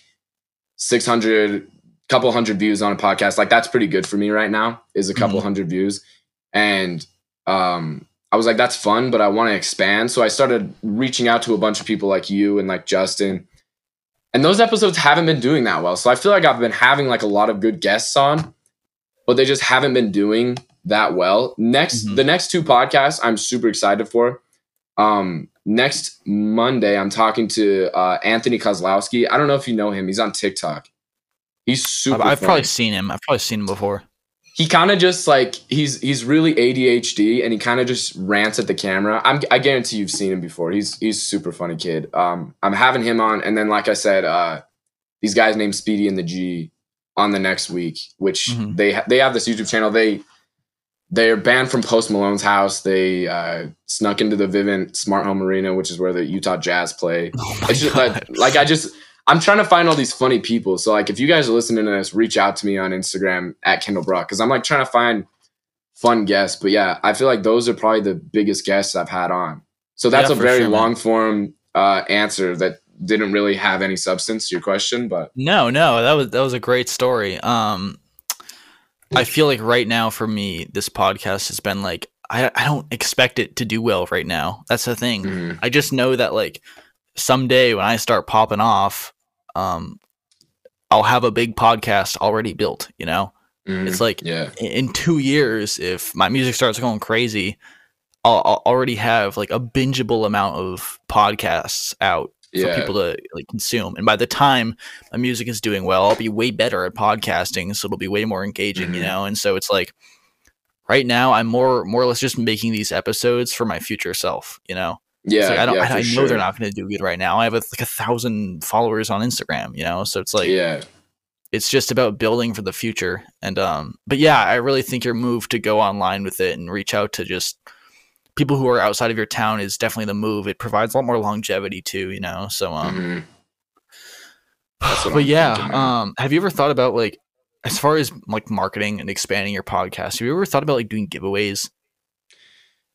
600 couple hundred views on a podcast like that's pretty good for me right now is a couple mm-hmm. hundred views and um i was like that's fun but i want to expand so i started reaching out to a bunch of people like you and like justin and those episodes haven't been doing that well so i feel like i've been having like a lot of good guests on but they just haven't been doing that well next mm-hmm. the next two podcasts i'm super excited for um next Monday, I'm talking to uh, Anthony Kozlowski. I don't know if you know him. He's on TikTok. He's super. I've, I've probably seen him. I've probably seen him before. He kind of just like he's he's really ADHD and he kind of just rants at the camera. I'm, I guarantee you've seen him before. He's he's super funny kid. Um, I'm having him on, and then like I said, uh, these guys named Speedy and the G on the next week, which mm-hmm. they ha- they have this YouTube channel. They they're banned from Post Malone's house. They uh, snuck into the Vivint Smart Home Arena, which is where the Utah Jazz play. Oh it's just like, like I just I'm trying to find all these funny people. So like if you guys are listening to this, reach out to me on Instagram at Kendall Brock because I'm like trying to find fun guests. But yeah, I feel like those are probably the biggest guests I've had on. So that's yeah, a very sure, long form uh, answer that didn't really have any substance to your question, but no, no, that was that was a great story. Um, I feel like right now for me, this podcast has been like I I don't expect it to do well right now. That's the thing. Mm-hmm. I just know that like someday when I start popping off, um, I'll have a big podcast already built. You know, mm-hmm. it's like yeah. in two years, if my music starts going crazy, I'll, I'll already have like a bingeable amount of podcasts out yeah. for people to like consume. And by the time my music is doing well, I'll be way better at podcasting, so it'll be way more engaging, mm-hmm. you know. And so it's like right now I'm more more or less just making these episodes for my future self, you know. Yeah, like I don't. Yeah, I, I know sure. they're not going to do good right now. I have a, like a thousand followers on Instagram, you know. So it's like, yeah, it's just about building for the future. And um, but yeah, I really think your move to go online with it and reach out to just people who are outside of your town is definitely the move. It provides a lot more longevity too, you know. So um mm-hmm. but yeah, thinking, um have you ever thought about like as far as like marketing and expanding your podcast, have you ever thought about like doing giveaways?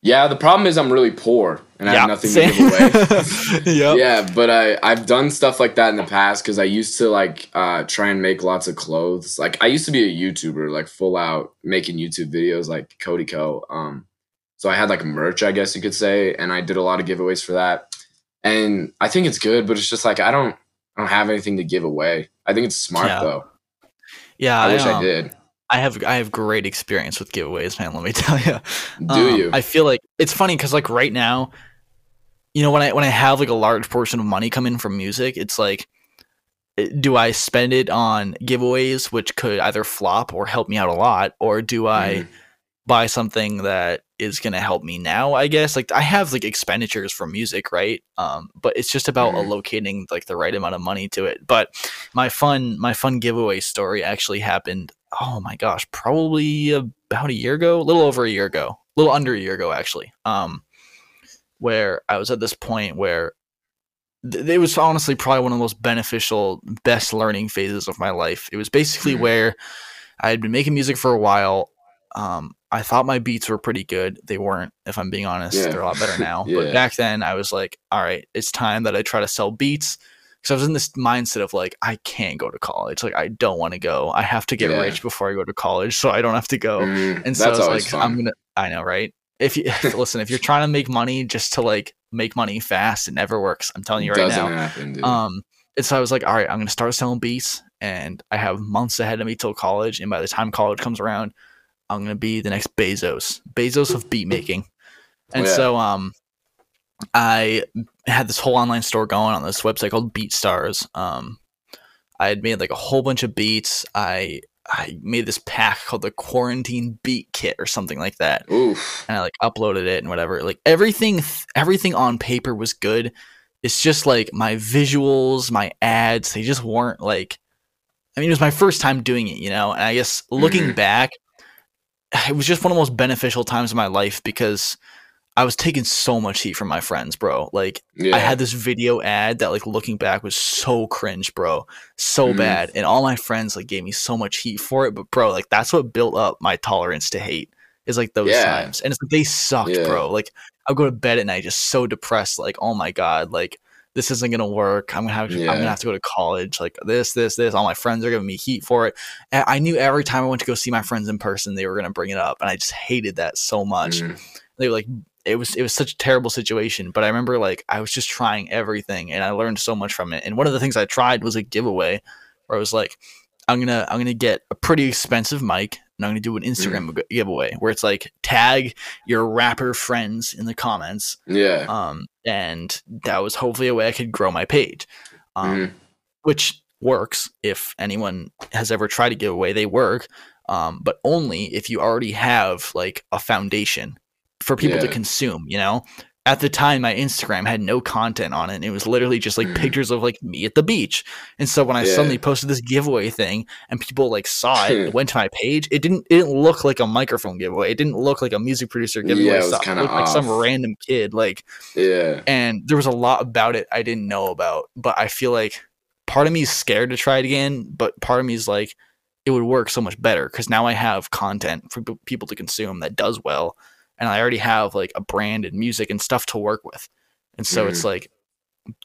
Yeah, the problem is I'm really poor and I have nothing same. to give away. yep. Yeah, but I I've done stuff like that in the past because I used to like uh, try and make lots of clothes. Like I used to be a YouTuber, like full out making YouTube videos, like Cody Ko. Um, so I had like merch, I guess you could say, and I did a lot of giveaways for that. And I think it's good, but it's just like I don't I don't have anything to give away. I think it's smart yeah. though. Yeah, I, I wish um, I did. I have I have great experience with giveaways, man. Let me tell you. Do um, you? I feel like it's funny because like right now, you know, when I when I have like a large portion of money come in from music, it's like, eh, do I spend it on giveaways, which could either flop or help me out a lot, or do I mm. buy something that is going to help me now i guess like i have like expenditures for music right um but it's just about allocating like the right amount of money to it but my fun my fun giveaway story actually happened oh my gosh probably about a year ago a little over a year ago a little under a year ago actually um where i was at this point where th- it was honestly probably one of the most beneficial best learning phases of my life it was basically mm-hmm. where i had been making music for a while um I thought my beats were pretty good. They weren't, if I'm being honest. Yeah. They're a lot better now. Yeah. But back then, I was like, all right, it's time that I try to sell beats. Because I was in this mindset of like, I can't go to college. Like, I don't want to go. I have to get Yeah. rich before I go to college, so I don't have to go. Mm, And so I was like, fun. I'm gonna. I know, right? If you listen, if you're trying to make money just to like make money fast, it never works. I'm telling you right Doesn't now. happen, dude. Um, and so I was like, all right, I'm gonna start selling beats, and I have months ahead of me till college. And by the time college comes around, I'm gonna be the next Bezos, Bezos of beat making. And Yeah. so, um, I had this whole online store going on this website called BeatStars. Um, I had made like a whole bunch of beats. I I made this pack called the Quarantine Beat Kit or something like that Oof. and I like uploaded it and whatever. Like everything, everything on paper was good. It's just like my visuals, my ads, they just weren't like. I mean, it was my first time doing it, you know. And I guess looking Mhm. back, it was just one of the most beneficial times of my life because I was taking so much heat from my friends, bro. Like Yeah. I had this video ad that, like, looking back was so cringe, bro, so Mhm. bad, and all my friends like gave me so much heat for it. But bro, like that's what built up my tolerance to hate is like those Yeah. times, and it's like they sucked, Yeah. bro. Like I'll go to bed at night just so depressed, like oh my god, like this isn't gonna work. I'm gonna have I'm gonna have to go to college. Like this, this, this. All my friends are giving me heat for it. And I knew every time I went to go see my friends in person, they were gonna bring it up, and I just hated that so much Mhm. they were like it was it was such a terrible situation but i remember like i was just trying everything and i learned so much from it. And one of the things i tried was a giveaway where i was like i'm gonna i'm gonna get a pretty expensive mic and i'm gonna do an instagram gi- giveaway where it's like tag your rapper friends in the comments. Yeah. um and that was hopefully a way i could grow my page. Um Mhm. which works if anyone has ever tried to give away they work. Um, but only if you already have like a foundation for people to consume you know at the time my instagram had no content on it and it was literally just like Mhm. pictures of like me at the beach and so when i Yeah. suddenly posted this giveaway thing and people like saw it and went to my page it didn't it didn't look like a microphone giveaway it didn't look like a music producer giveaway Yeah, it was kinda looked like some random kid like Yeah. and there was a lot about it I didn't know about. But I feel like part of me is scared to try it again, but part of me is like it would work so much better because now I have content for people to consume that does well, and I already have like a brand and music and stuff to work with, and so it's like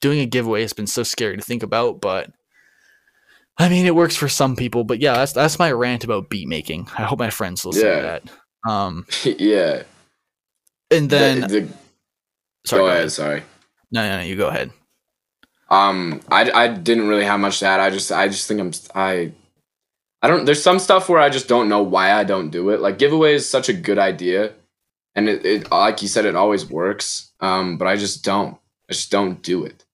doing a giveaway has been so scary to think about, but. I mean, it works for some people, but yeah, that's that's my rant about beat making. I hope my friends listen Yeah. to that. Um, yeah. and then The- the- sorry, go go ahead. ahead. Sorry. No, no, no, you go ahead. Um, I, I didn't really have much to add. I just I just think I'm I I don't. There's some stuff where I just don't know why I don't do it. Like giveaway is such a good idea, and it, it like you said, it always works. Um, but I just don't. I just don't do it.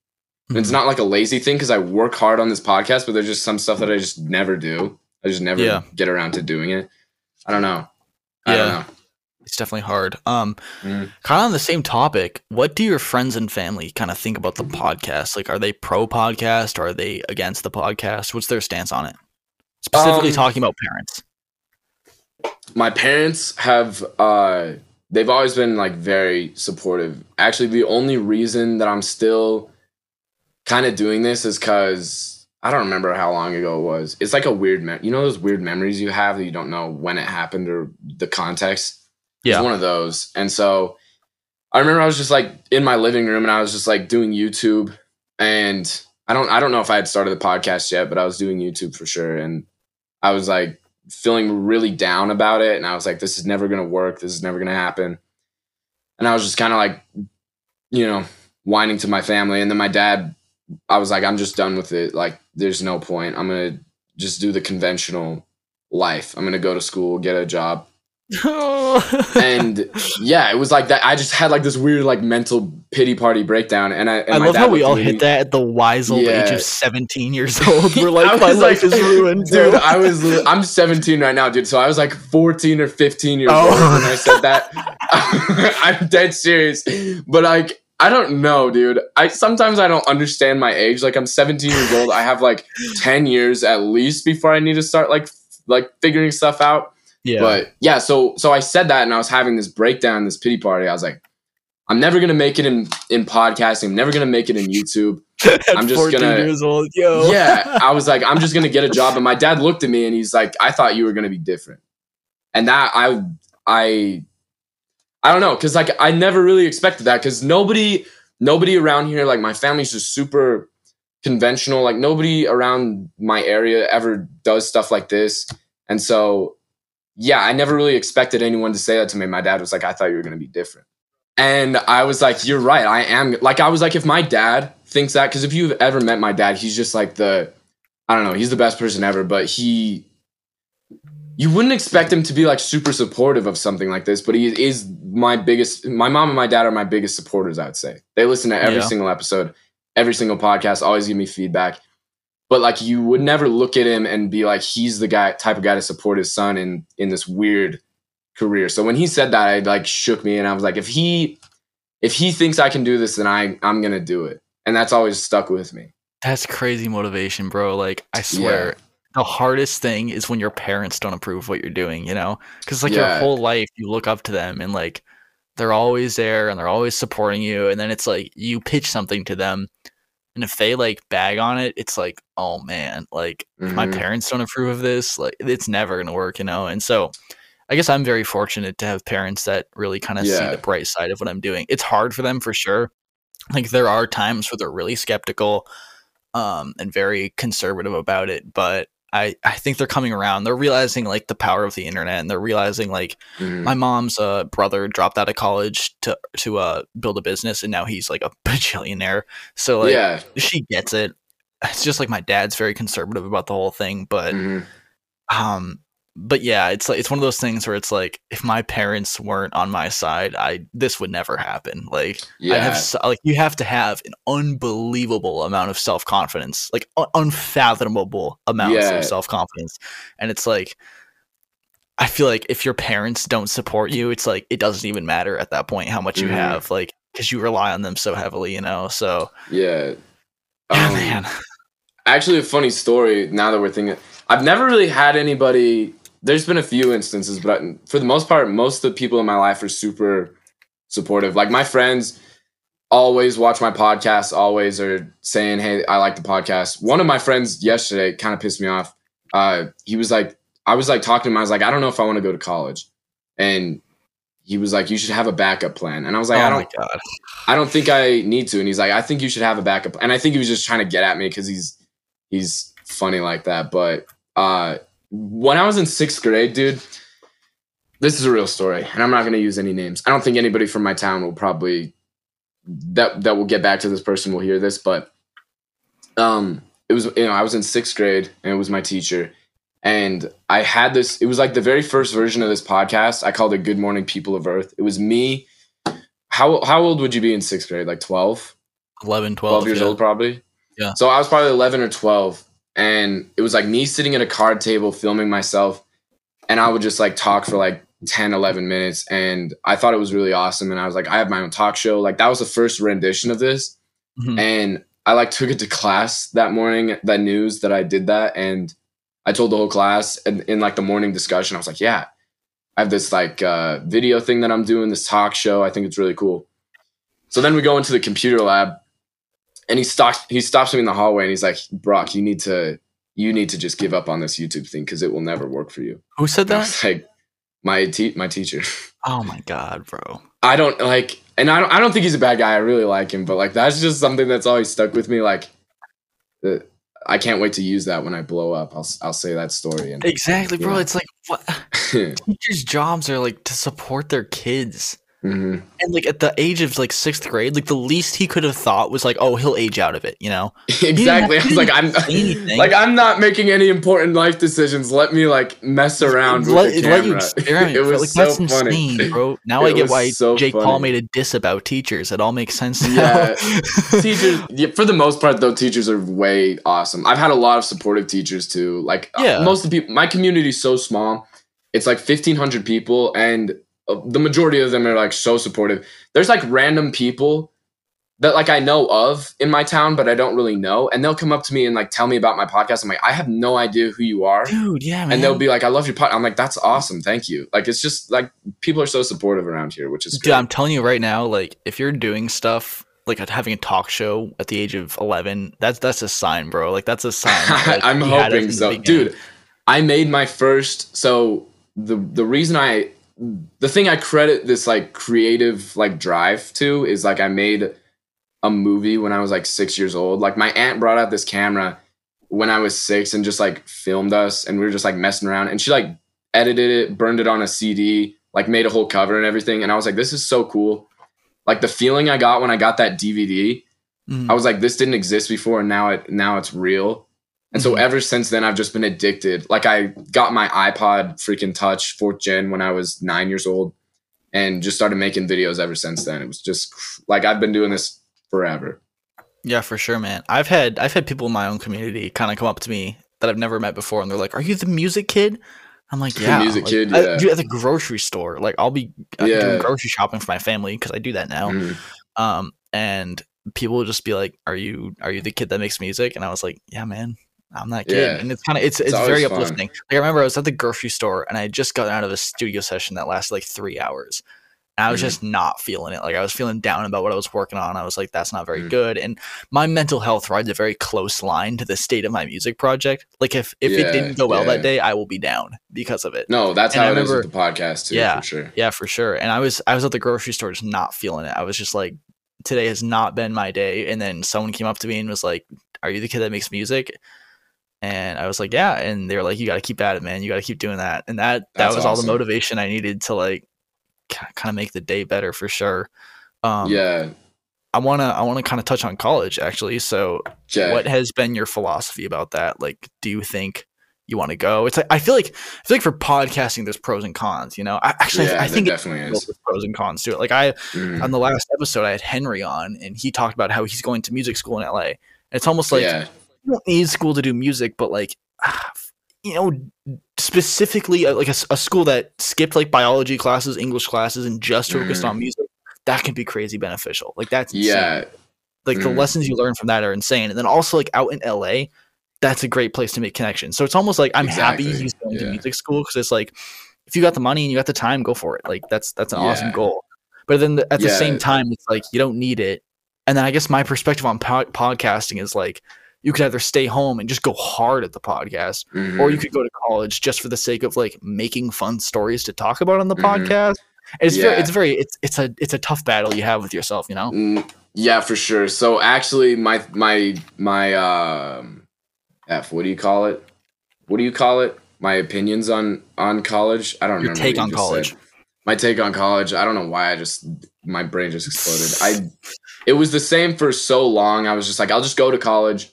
And Mm-hmm. it's not like a lazy thing because I work hard on this podcast, but there's just some stuff that I just never do. I just never Yeah. get around to doing it. I don't know. I don't Yeah. know. It's definitely hard. Um, Mm. kind of on the same topic. What do your friends and family kind of think about the podcast? Like, are they pro podcast or are they against the podcast? What's their stance on it? Specifically Um, talking about parents. my parents have uh they've always been like very supportive. Actually the only reason that i'm still kind of doing this is because i don't remember how long ago it was. It's like a weird mem- you know those weird memories you have that you don't know when it happened or the context? Yeah. it's one of those. And so i remember i was just like in my living room and i was just like doing youtube. And i don't i don't know if i had started the podcast yet but i was doing youtube for sure. And i was like feeling really down about it and i was like this is never going to work. This is never going to happen. And i was just kind of like you know whining to my family and then my dad i was like i'm just done with it. Like there's no point. I'm going to just do the conventional life. I'm going to go to school get a job and yeah, it was like that. I just had like this weird like mental pity party breakdown, and I. And I love how we all me- hit that at the wise old age of 17 years old. We're like, my life like- is ruined, dude. bro." I was I'm 17 right now, dude. So I was like 14 or 15 years Oh. old when I said that. I'm dead serious, but like. I don't know, dude. I sometimes I don't understand my age. Like I'm 17 years old. I have like 10 years at least before I need to start like f- like figuring stuff out. Yeah. But yeah, so so I said that and I was having this breakdown, this pity party. I was like, I'm never gonna make it in in podcasting. I'm never gonna make it in YouTube. I'm just 14 gonna- years old, yo. Yeah, I was like, I'm just gonna get a job. And my dad looked at me and he's like, I thought you were gonna be different. And that I I I don't know cuz like I never really expected that cuz nobody nobody around here like my family's just super conventional like nobody around my area ever does stuff like this. And so yeah, I never really expected anyone to say that to me. My dad was like I thought you were going to be different. And I was like, you're right. I am like, I was like, if my dad thinks that, because if you've ever met my dad, he's just like the, I don't know, he's the best person ever, but he, you wouldn't expect him to be like super supportive of something like this, but he is my biggest, my mom and my dad are my biggest supporters, I would say. They listen to every yeah. single episode, every single podcast, always give me feedback. But like, you would never look at him and be like, he's the guy, type of guy to support his son in, in this weird, career. So when he said that, it like shook me, and I was like, if he if he thinks I can do this, then I I'm gonna do it, and that's always stuck with me. That's crazy motivation, bro. Like I swear. Yeah. The hardest thing is when your parents don't approve what you're doing, you know? Because like yeah. your whole life, you look up to them and like they're always there and they're always supporting you. And then it's like you pitch something to them, and if they like bag on it, it's like, oh man, like mm-hmm. my parents don't approve of this, like it's never gonna work, you know. And so I guess I'm very fortunate to have parents that really kind of yeah. see the bright side of what I'm doing. It's hard for them for sure. Like there are times where they're really skeptical um, and very conservative about it, but I, I think they're coming around. They're realizing like the power of the internet, and they're realizing like mm. my mom's uh, brother dropped out of college to to uh, build a business, and now he's like a bajillionaire. So like yeah. she gets it. It's just like my dad's very conservative about the whole thing, but mm. um, but yeah, it's like it's one of those things where it's like if my parents weren't on my side, I this would never happen. Like yeah. I have like you have to have an unbelievable amount of self confidence, like un- unfathomable amounts yeah. of self confidence, and it's like I feel like if your parents don't support you, it's like it doesn't even matter at that point how much mm-hmm. you have, like because you rely on them so heavily, you know. So yeah, yeah, um, man. Actually, a funny story. Now that we're thinking, I've never really had anybody there's been a few instances, but for the most part, most of the people in my life are super supportive. Like my friends always watch my podcast, always are saying, Hey, I like the podcast. One of my friends yesterday kind of pissed me off. Uh, he was like, I was like talking to him, I was like, I don't know if I want to go to college. And he was like, You should have a backup plan. And I was like, oh I don't I don't think I need to. And he's like, I think you should have a backup. And I think he was just trying to get at me because he's he's funny like that. But uh when I was in sixth grade, dude, this is a real story, and I'm not going to use any names. I don't think anybody from my town will probably that that will get back to this person will hear this, but um, it was you know I was in sixth grade, and it was my teacher, and I had this. It was like the very first version of this podcast. I called it "Good Morning People of Earth." It was me. How how old would you be in sixth grade? Like 12? 11, 12. 12 years yeah. old, probably. Yeah. So I was probably 11 or 12 and it was like me sitting at a card table filming myself and i would just like talk for like 10 11 minutes and i thought it was really awesome and i was like i have my own talk show like that was the first rendition of this mm-hmm. and i like took it to class that morning that news that i did that and i told the whole class and in like the morning discussion i was like yeah i have this like uh, video thing that i'm doing this talk show i think it's really cool so then we go into the computer lab and he stops he stops me in the hallway and he's like brock you need to you need to just give up on this youtube thing because it will never work for you who said that like my te- my teacher oh my god bro i don't like and i don't i don't think he's a bad guy i really like him but like that's just something that's always stuck with me like the, I can't wait to use that when I blow up. I'll I'll say that story. And, exactly, bro. It's like what teachers' jobs are like to support their kids. Mm-hmm. And like at the age of like sixth grade, like the least he could have thought was like, oh, he'll age out of it, you know? exactly. I was like, I'm like, I'm not making any important life decisions. Let me like mess around let, with the camera. Let you experiment. it was like, so that's funny. insane, bro. Now I get why so Jake funny. Paul made a diss about teachers. It all makes sense now. Yeah, teachers. Yeah, for the most part, though, teachers are way awesome. I've had a lot of supportive teachers too. Like, uh, yeah. most of the people, my community is so small. It's like 1,500 people, and the majority of them are like so supportive. There's like random people that like I know of in my town, but I don't really know. And they'll come up to me and like tell me about my podcast. I'm like, I have no idea who you are. Dude, yeah, man. And they'll be like, I love your podcast. I'm like, that's awesome. Thank you. Like it's just like people are so supportive around here, which is Dude, I'm telling you right now, like if you're doing stuff like having a talk show at the age of 11, that's that's a sign, bro. Like that's a sign. Like, I'm hoping so. Dude, I made my first so the the reason I the thing I credit this like creative like drive to is like I made a movie when I was like six years old. Like my aunt brought out this camera when I was six and just like filmed us and we were just like messing around and she like edited it, burned it on a CD, like made a whole cover and everything. And I was like, this is so cool. Like the feeling I got when I got that DVD, Mhm. I was like, this didn't exist before and now it now it's real. And so Mhm. ever since then I've just been addicted. Like I got my iPod freaking touch fourth gen when I was nine years old and just started making videos ever since then. It was just like I've been doing this forever. Yeah, for sure, man. I've had I've had people in my own community kind of come up to me that I've never met before, and they're like, "Are you the music kid?" I'm like, "Yeah, The "Yeah, music like, kid, I- yeah. dude, at the grocery store. Like, I'll be uh, Yeah. doing grocery shopping for my family because I do that now. Mhm. Um, and people will just be like, "Are you are you the kid that makes music?" And I was like, "Yeah, man." I'm not kidding. Yeah. and it's kind of it's it's, It's very fun. uplifting. Like I remember I was at the grocery store and I had just gotten out of a studio session that lasted like three hours, and I was Mhm. just not feeling it. Like I was feeling down about what I was working on. I was like, "That's not very Mhm. good." And my mental health rides a very close line to the state of my music project. Like if if Yeah, it didn't go well yeah. that day, I will be down because of it. No, that's And how I it is with remember- the podcast too, Yeah. for sure. Yeah, for sure. And I was I was at the grocery store just not feeling it. I was just like, today has not been my day. And then someone came up to me and was like, "Are you the kid that makes music?" And I was like, "Yeah." And they were like, "You got to keep at it, man. You got to keep doing that." And that that That's was all the motivation I needed to like kind of make the day better for sure. Um, yeah. I wanna I wanna kind of touch on college actually. So Okay. what has been your philosophy about that? Like, do you think you want to go? It's like I feel like I feel like for podcasting, there's pros and cons. You know, I, actually, yeah, I, I think definitely is. pros and cons to it. Like I Mhm. on the last episode, I had Henry on, and he talked about how he's going to music school in LA. It's almost like yeah. You don't need school to do music, but like you know, specifically uh, like a school that skipped like biology classes, English classes, and just focused Mhm. on music. That can be crazy beneficial. Like that's insane Yeah. like the Mhm. lessons you learn from that are insane and then also like out in la that's a great place to make connections so it's almost like i'm happy he's going to music school because it's like if you got the money and you got the time go for it like that's that's an awesome goal but then the, at the same time it's like you don't need it and then i guess my perspective on po- podcasting is like you could either stay home and just go hard at the podcast or you Mhm. could go to college just for the sake of like making fun stories to talk about on the Mhm. podcast it's very it's very it's it's a it's a tough battle you have with yourself you know Mm, yeah, for sure. So actually, my my my um, F. What do you call it? What do you call it? My opinions on on college. I don't know. take what on college said. My take on college. I don't know why. I just my brain just exploded. I. It was the same for so long. I was just like, I'll just go to college,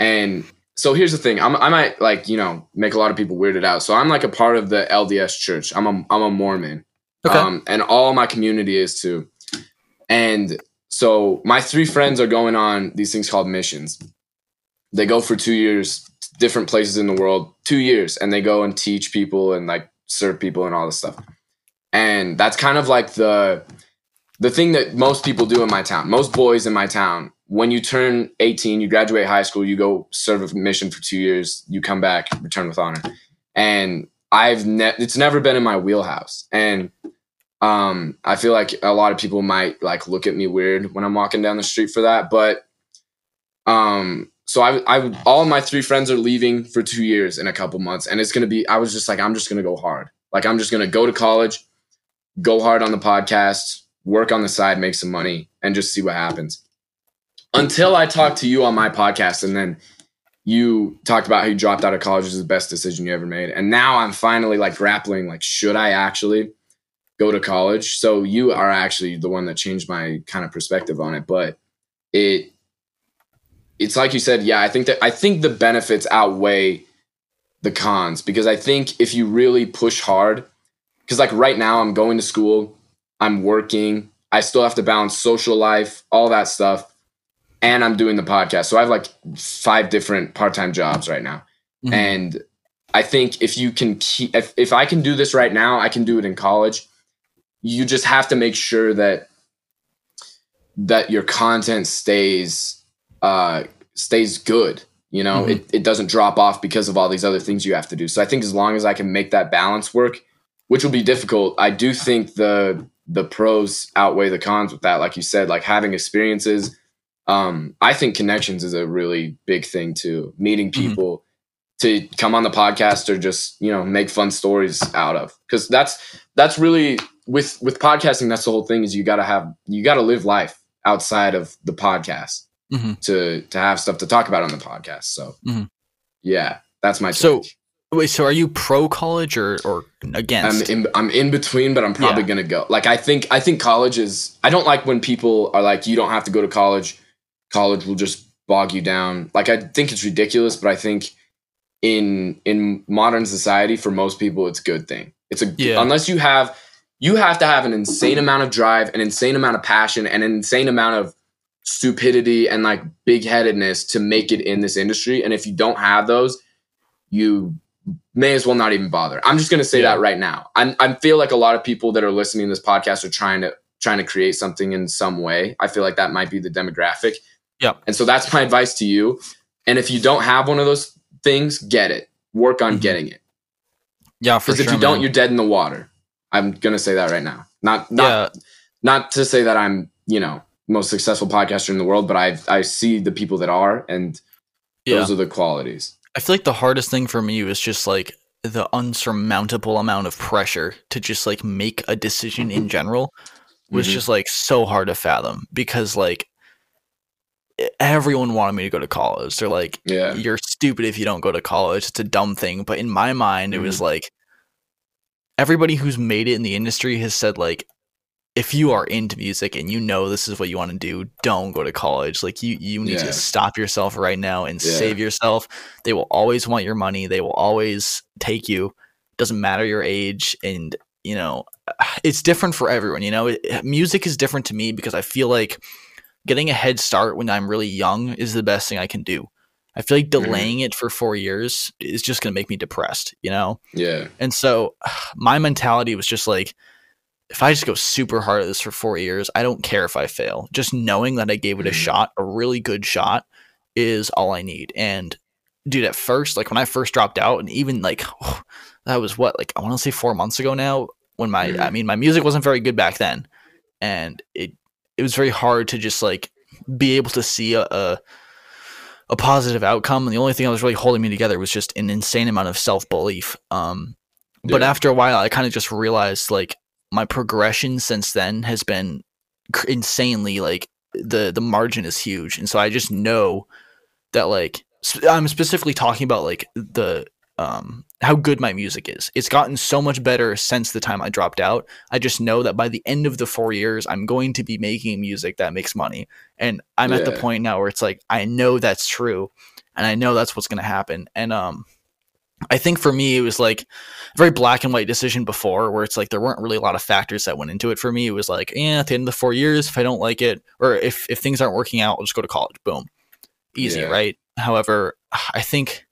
and so here's the thing. I'm, I might like you know make a lot of people weirded out. So I'm like a part of the LDS church. I'm a I'm a Mormon. okay Um, and all my community is too. And so my three friends are going on these things called missions. They go for two years, different places in the world, two years, and they go and teach people and like serve people and all this stuff. And that's kind of like the the thing that most people do in my town. Most boys in my town, when you turn 18, you graduate high school, you go serve a mission for two years, you come back, return with honor. And I've ne- it's never been in my wheelhouse. And um, I feel like a lot of people might like look at me weird when I'm walking down the street for that. But um, so I, I, all my three friends are leaving for two years in a couple months, and it's gonna be. I was just like, I'm just gonna go hard. Like I'm just gonna go to college, go hard on the podcast, work on the side, make some money, and just see what happens. Until I talked to you on my podcast, and then you talked about how you dropped out of college is the best decision you ever made, and now I'm finally like grappling. Like, should I actually? go to college. So you are actually the one that changed my kind of perspective on it. But it it's like you said, yeah, I think that I think the benefits outweigh the cons because I think if you really push hard, because like right now I'm going to school, I'm working, I still have to balance social life, all that stuff, and I'm doing the podcast. So I have like five different part-time jobs right now. Mhm. And I think if you can keep if, if I can do this right now, I can do it in college. You just have to make sure that that your content stays uh stays good. You know, Mhm. it, it doesn't drop off because of all these other things you have to do. So I think as long as I can make that balance work, which will be difficult, I do think the the pros outweigh the cons with that. Like you said, like having experiences. Um, I think connections is a really big thing too. Meeting Mhm. people, to come on the podcast or just you know make fun stories out of because that's that's really with with podcasting that's the whole thing is you got to have you got to live life outside of the podcast Mhm. to to have stuff to talk about on the podcast so Mhm. yeah that's my So, take. Wait, so are you pro college or or against I'm in I'm in between, but I'm probably Yeah. gonna go. Like I think I think college is. I don't like when people are like, you don't have to go to college. College will just bog you down. Like I think it's ridiculous, but I think in in modern society, for most people, it's a good thing. It's a Yeah. unless you have you have to have an insane amount of drive, an insane amount of passion, and an insane amount of stupidity and like big headedness to make it in this industry. And if you don't have those, you may as well not even bother. I'm just going to say Yeah. that right now. I'm, I feel like a lot of people that are listening to this podcast are trying to trying to create something in some way. I feel like that might be the demographic. Yep. And so that's my advice to you. And if you don't have one of those things, get it. Work on Mhm. getting it. yeah, for Because sure. if you don't, you're dead in the water. I'm going to say that right now. Not not yeah, not to say that I'm, you know, most successful podcaster in the world, but I I see the people that are and yeah. those are the qualities. I feel like the hardest thing for me was just like the unsurmountable amount of pressure to just like make a decision in general was Mhm. just like so hard to fathom because like everyone wanted me to go to college. They're like, Yeah. you're stupid if you don't go to college. It's a dumb thing. But in my mind, it Mm-hmm. was like everybody who's made it in the industry has said like if you are into music and you know this is what you want to do, don't go to college. Like you you need Yeah. to stop yourself right now and Yeah. save yourself. They will always want your money. They will always take you. Doesn't matter your age and you know it's different for everyone, you know. It, music is different to me because I feel like getting a head start when I'm really young is the best thing I can do. I feel like Mhm. delaying it for 4 years is just going to make me depressed, you know? Yeah. And so my mentality was just like, if I just go super hard at this for four years, I don't care if I fail. Just knowing that I gave it a Mhm. shot, a really good shot, is all I need. And dude, at first, like when I first dropped out, and even like that was what, like I want to say four months ago now, when my, I Mhm. mean, my music wasn't very good back then, and it it was very hard to just like be able to see a, a a positive outcome. And the only thing that was really holding me together was just an insane amount of self belief. Um, but after a while, I kind of just realized like my progression since then has been cr- insanely like the the margin is huge, and so I just know that like sp- I'm specifically talking about like the um how good my music is. It's gotten so much better since the time I dropped out. I just know that by the end of the 4 years I'm going to be making music that makes money. And I'm at the point now where it's like I know that's true and I know that's what's going to happen. And um I think for me it was like a very black and white decision before where it's like there weren't really a lot of factors that went into it for me. It was like, yeah, at the end of the 4 years if I don't like it or if if things aren't working out, I'll just go to college. Boom. Easy, Yeah. right? However, I think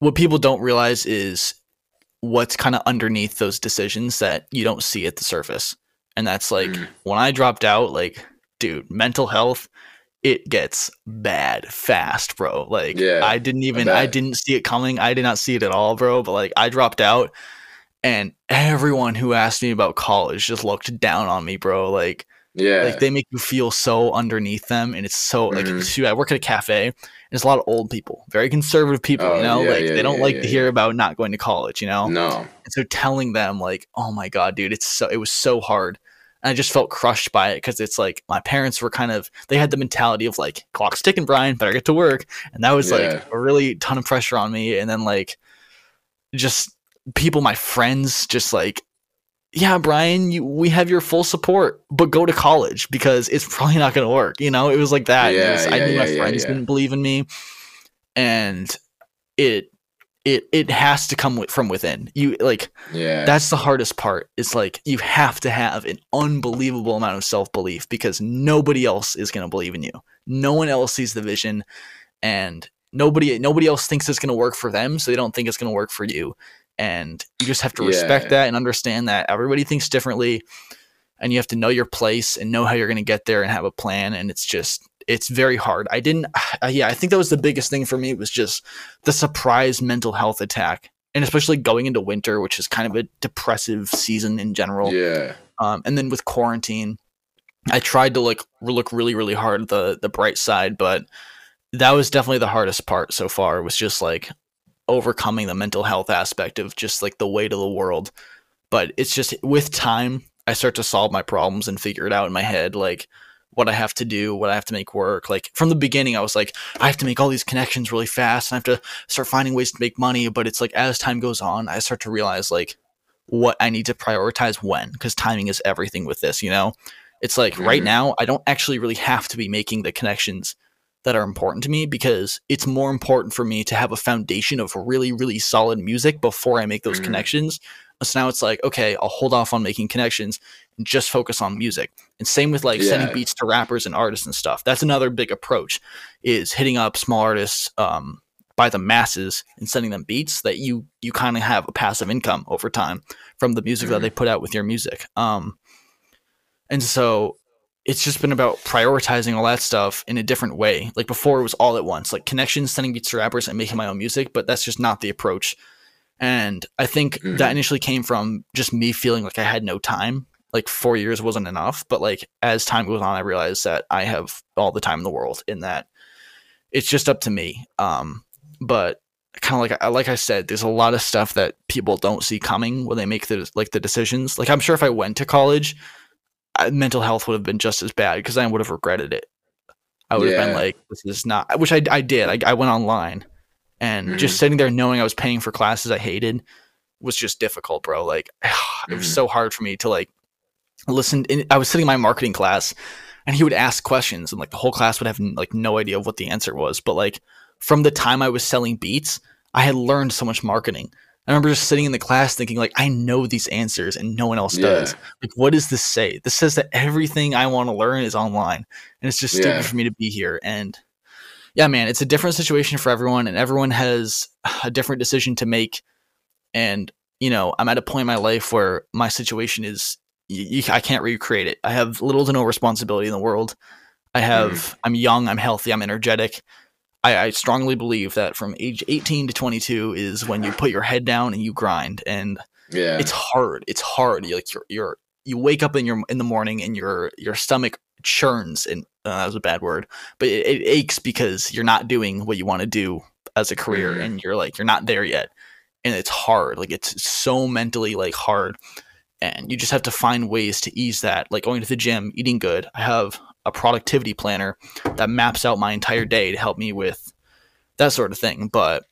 what people don't realize is what's kind of underneath those decisions that you don't see at the surface. And that's like Mm. when I dropped out, like, dude, mental health, it gets bad fast, bro. Like, Yeah, I didn't even, I, bet. didn't see it coming. I did not see it at all, bro. But like, I dropped out, and everyone who asked me about college just looked down on me, bro. Like, Yeah. like they make you feel so underneath them and it's so like Mhm. shoot, i work at a cafe and there's a lot of old people very conservative people Oh, you know? yeah, like yeah, they don't yeah, like to hear about not going to college you know? No. and so telling them like oh my god dude it's so it was so hard. And i just felt crushed by it because it's like my parents were kind of they had the mentality of like clock's ticking brian better get to work. And that was like a really ton of pressure on me. And then like just people my friends just like yeah brian you, we have your full support but go to college because it's probably not going to work you know? It was like that Yeah, was- i yeah, knew my yeah, yeah, friends didn't believe in me and it it it has to come with, from within. You like Yeah. that's the hardest part. It's like you have to have an unbelievable amount of self-belief because nobody else is going to believe in you. No one else sees the vision and nobody nobody else thinks it's going to work for them so they don't think it's going to work for you and you just have to respect Yeah. that and understand that everybody thinks differently and you have to know your place and know how you're going to get there and have a plan and it's just it's very hard i didn't uh, yeah i think that was the biggest thing for me was just the surprise mental health attack and especially going into winter which is kind of a depressive season in general yeah. um, and then with quarantine i tried to like look really really hard at the the bright side but that was definitely the hardest part so far was just like overcoming the mental health aspect of just like the weight of the world. But it's just with time, I start to solve my problems and figure it out in my head, like what I have to do, what I have to make work. Like from the beginning, I was like, I have to make all these connections really fast and I have to start finding ways to make money. But it's like as time goes on, I start to realize like what I need to prioritize when, because timing is everything with this, you know? It's like mm-hmm. right now, I don't actually really have to be making the connections that are important to me because it's more important for me to have a foundation of really, really solid music before I make those mm-hmm. connections. So now it's like, okay, I'll hold off on making connections and just focus on music. And same with like yeah. sending beats to rappers and artists and stuff. That's another big approach is hitting up small artists um, by the masses and sending them beats that you you kind of have a passive income over time from the music mm-hmm. that they put out with your music. Um, and so it's just been about prioritizing all that stuff in a different way. Like before, it was all at once, like connections, sending beats to rappers, and making my own music. But that's just not the approach. And I think mm-hmm. that initially came from just me feeling like I had no time. Like four years wasn't enough. But like as time goes on, I realized that I have all the time in the world. In that, it's just up to me. Um, but kind of like I like I said, there's a lot of stuff that people don't see coming when they make the like the decisions. Like I'm sure if I went to college mental health would have been just as bad because I would have regretted it. I would yeah. have been like, this is not, which I, I did. I, I went online and mm-hmm. just sitting there knowing I was paying for classes I hated was just difficult, bro. Like, it was mm-hmm. so hard for me to like listen. In, I was sitting in my marketing class and he would ask questions and like the whole class would have like no idea of what the answer was. But like from the time I was selling beats, I had learned so much marketing. I remember just sitting in the class thinking, like, I know these answers and no one else yeah. does. Like, what does this say? This says that everything I want to learn is online. And it's just stupid yeah. for me to be here. And yeah, man, it's a different situation for everyone, and everyone has a different decision to make. And, you know, I'm at a point in my life where my situation is, you, I can't recreate it. I have little to no responsibility in the world. I have, mm. I'm young, I'm healthy, I'm energetic. I, I, strongly believe that from age 18 to 22 is when you put your head down and you grind and yeah. it's hard it's hard. You like you're, you're you wake up in your in the morning and your your stomach churns and uh, that was a bad word but it, it, aches because you're not doing what you want to do as a career mm-hmm. and you're like you're not there yet and it's hard like it's so mentally like hard and you just have to find ways to ease that like going to the gym eating good. I have a productivity planner that maps out my entire day to help me with that sort of thing. But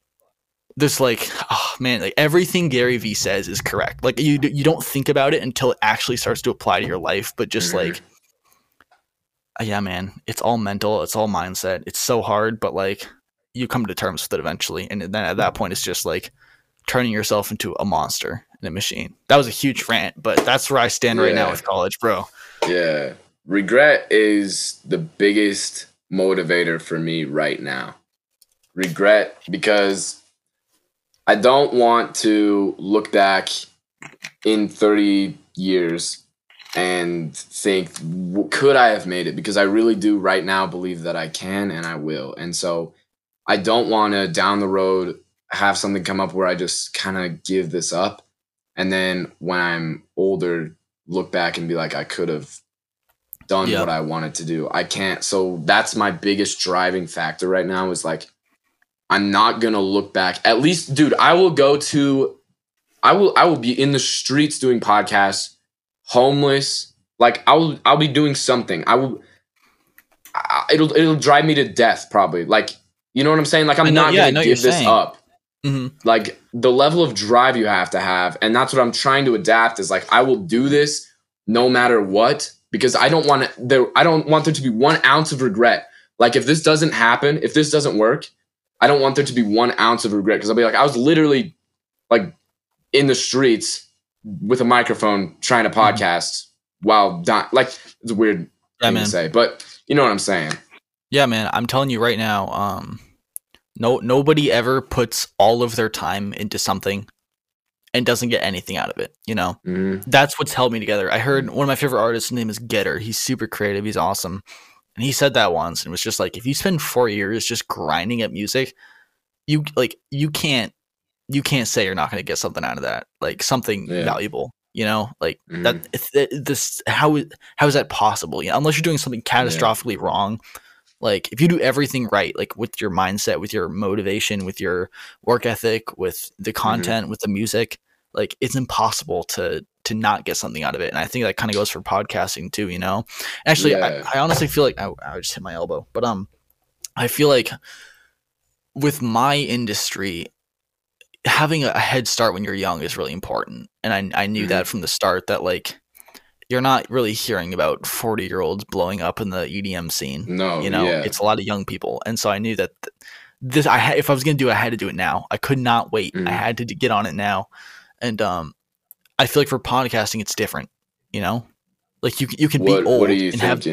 this like oh man like everything gary vee says is correct. Like you you don't think about it until it actually starts to apply to your life but just mm-hmm. like uh, yeah man it's all mental it's all mindset it's so hard but like you come to terms with it eventually. And then at that point it's just like turning yourself into a monster in a machine. That was a huge rant but that's where i stand right now with college bro. Yeah regret is the biggest motivator for me right now. Regret because I don't want to look back in 30 years and think, could I have made it? Because I really do right now believe that I can and I will. And so I don't want to down the road have something come up where I just kind of give this up. And then when I'm older, look back and be like, I could have done yep. what I wanted to do. I can't. So that's my biggest driving factor right now is like, I'm not going to look back. At least, dude, I will go to, I will, I will be in the streets doing podcasts, homeless. Like I will, I'll be doing something. I will, I, it'll, it'll drive me to death probably. Like, you know what I'm saying? Like, I'm know, not yeah, going to give this saying. up. Mm-hmm. Like the level of drive you have to have, and that's what I'm trying to adapt. Is like I will do this no matter what, because I don't want there I don't want there to be one ounce of regret. Like if this doesn't happen, if this doesn't work, I don't want there to be one ounce of regret because I'll be like, I was literally like in the streets with a microphone trying to mm-hmm. podcast mm-hmm. while dying. Like it's a weird yeah, thing man. to say, but you know what I'm saying. Yeah, man. I'm telling you right now, um, no nobody ever puts all of their time into something and doesn't get anything out of it. You know, mm-hmm. that's what's held me together. I heard one of my favorite artists' name is Getter. He's super creative. He's awesome, and he said that once, and was just like, if you spend four years just grinding at music, you like you can't you can't say you're not going to get something out of that, like something yeah. valuable. You know, like mm-hmm. that. This how how is that possible? You know, unless you're doing something catastrophically yeah. wrong, like if you do everything right, like with your mindset, with your motivation, with your work ethic, with the Mm-hmm. content, with the music, like it's impossible to to not get something out of it. And I think that kind of goes for podcasting too, you know. Actually, Yeah. I, I honestly feel like I, I just hit my elbow, but um, I feel like with my industry, having a head start when you're young is really important. And I I knew Mhm. that from the start that like you're not really hearing about 40 year olds blowing up in the EDM scene No, you know yeah. it's a lot of young people and so i knew that th- this i had if i was going to do it i had to do it now i could not wait i Mhm. had to d- get on it now and um i feel like for podcasting it's different you know like you, you can what, be old what are you and have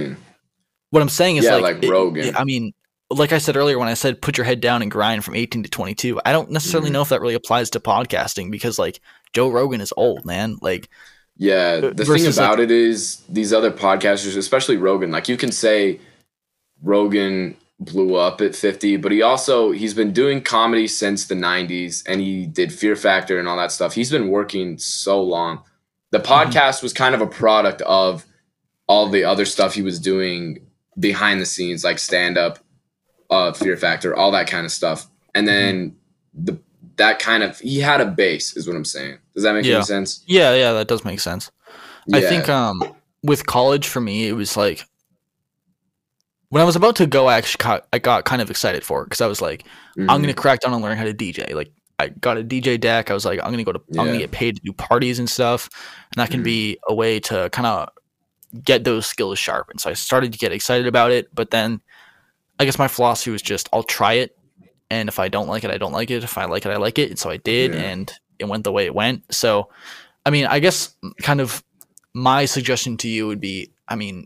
what i'm saying is Yeah, like, like it- Rogan. i mean like i said earlier when i said put your head down and grind from 18 to 22 i don't necessarily Mhm. know if that really applies to podcasting because like joe rogan is old man like Yeah, Uh, the thing versus, like- about it is these other podcasters, especially Rogan, like you can say Rogan blew up at 50, but he also he's been doing comedy since the 90s and he did Fear Factor and all that stuff. He's been working so long. The Mm-hmm. podcast was kind of a product of all the other stuff he was doing behind the scenes like stand up, uh Fear Factor, all that kind of stuff. And then the that kind of he had a base is what I'm saying. Does that make Yeah. any sense? yeah yeah that does make sense I think um with college for me it was like when I was about to go I actually got, I got kind of excited for it because I was like I'm Mhm. gonna crack down and learn how to DJ like I got a DJ deck I was like I'm gonna go to I'm gonna get paid to do parties and stuff and that can Mhm. be a way to kind of get those skills sharp and so I started to get excited about it but then I guess my philosophy was just I'll try it and if I don't like it I don't like it if I like it I like it and so I did Yeah. and it went the way it went so I mean I guess kind of my suggestion to you would be i mean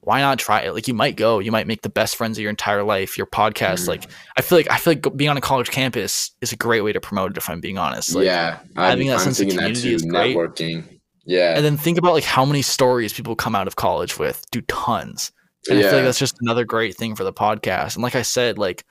why not try it like you might go you might make the best friends of your entire life your podcast Mhm. like i feel like i feel like being on a college campus is a great way to promote it if i'm being honest like, yeah, I'm, having that I'm sense of community too. is great. Networking. Yeah, and then think about like how many stories people come out of college with do tons and i feel Yeah. like that's just another great thing for the podcast and like i said like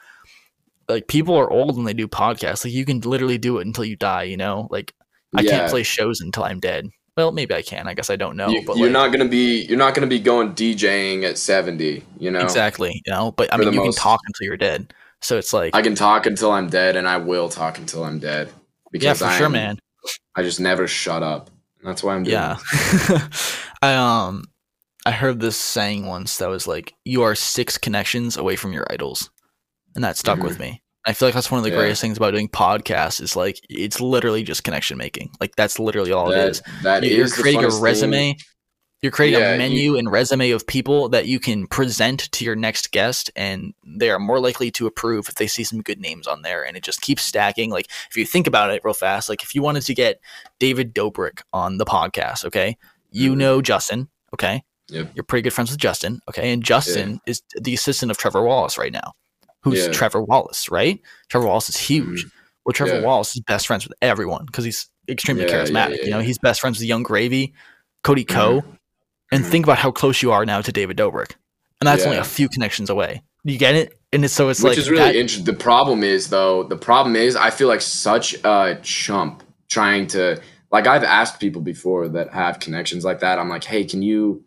like people are old when they do podcasts like you can literally do it until you die you know like i yeah. can't play shows until i'm dead well maybe i can i guess i don't know You, but you're like, not gonna be you're not gonna be going DJing at 70. You know, Exactly. You know, but I mean, you most. can talk until you're dead. So it's like, I can talk until I'm dead, and I will talk until I'm dead. Because yeah, for I sure, man. I just never shut up. That's why I'm doing. Yeah. I um, I heard this saying once that was like, "You are six connections away from your idols," and that stuck with me. I feel like that's one of the Mm-hmm. Yeah. greatest things about doing podcasts is like it's literally just connection making. Like that's literally all it That, is. that You- the creating a funnest thing. resume. You're creating Yeah, a you- menu and resume of people that you can present to your next guest, and they are more likely to approve if they see some good names on there. And it just keeps stacking. Like if you think about it real fast, like if you wanted to get David Dobrik on the podcast, okay, you Mhm. know Justin, okay, Yep. you're pretty good friends with Justin, okay, and Justin is the assistant of Trevor Wallace right now. Who's Yeah. Trevor Wallace, right? Trevor Wallace is huge. Well, Trevor Yeah. Wallace is best friends with everyone because he's extremely Yeah, charismatic. You know, he's best friends with Yung Gravy, Cody Ko, and Mhm. think about how close you are now to David Dobrik, and that's only a few connections away. You get it? And it's so it's Which like is really that- interesting. The problem is though, the problem is I feel like such a chump trying to like I've asked people before that have connections like that. I'm like, hey, can you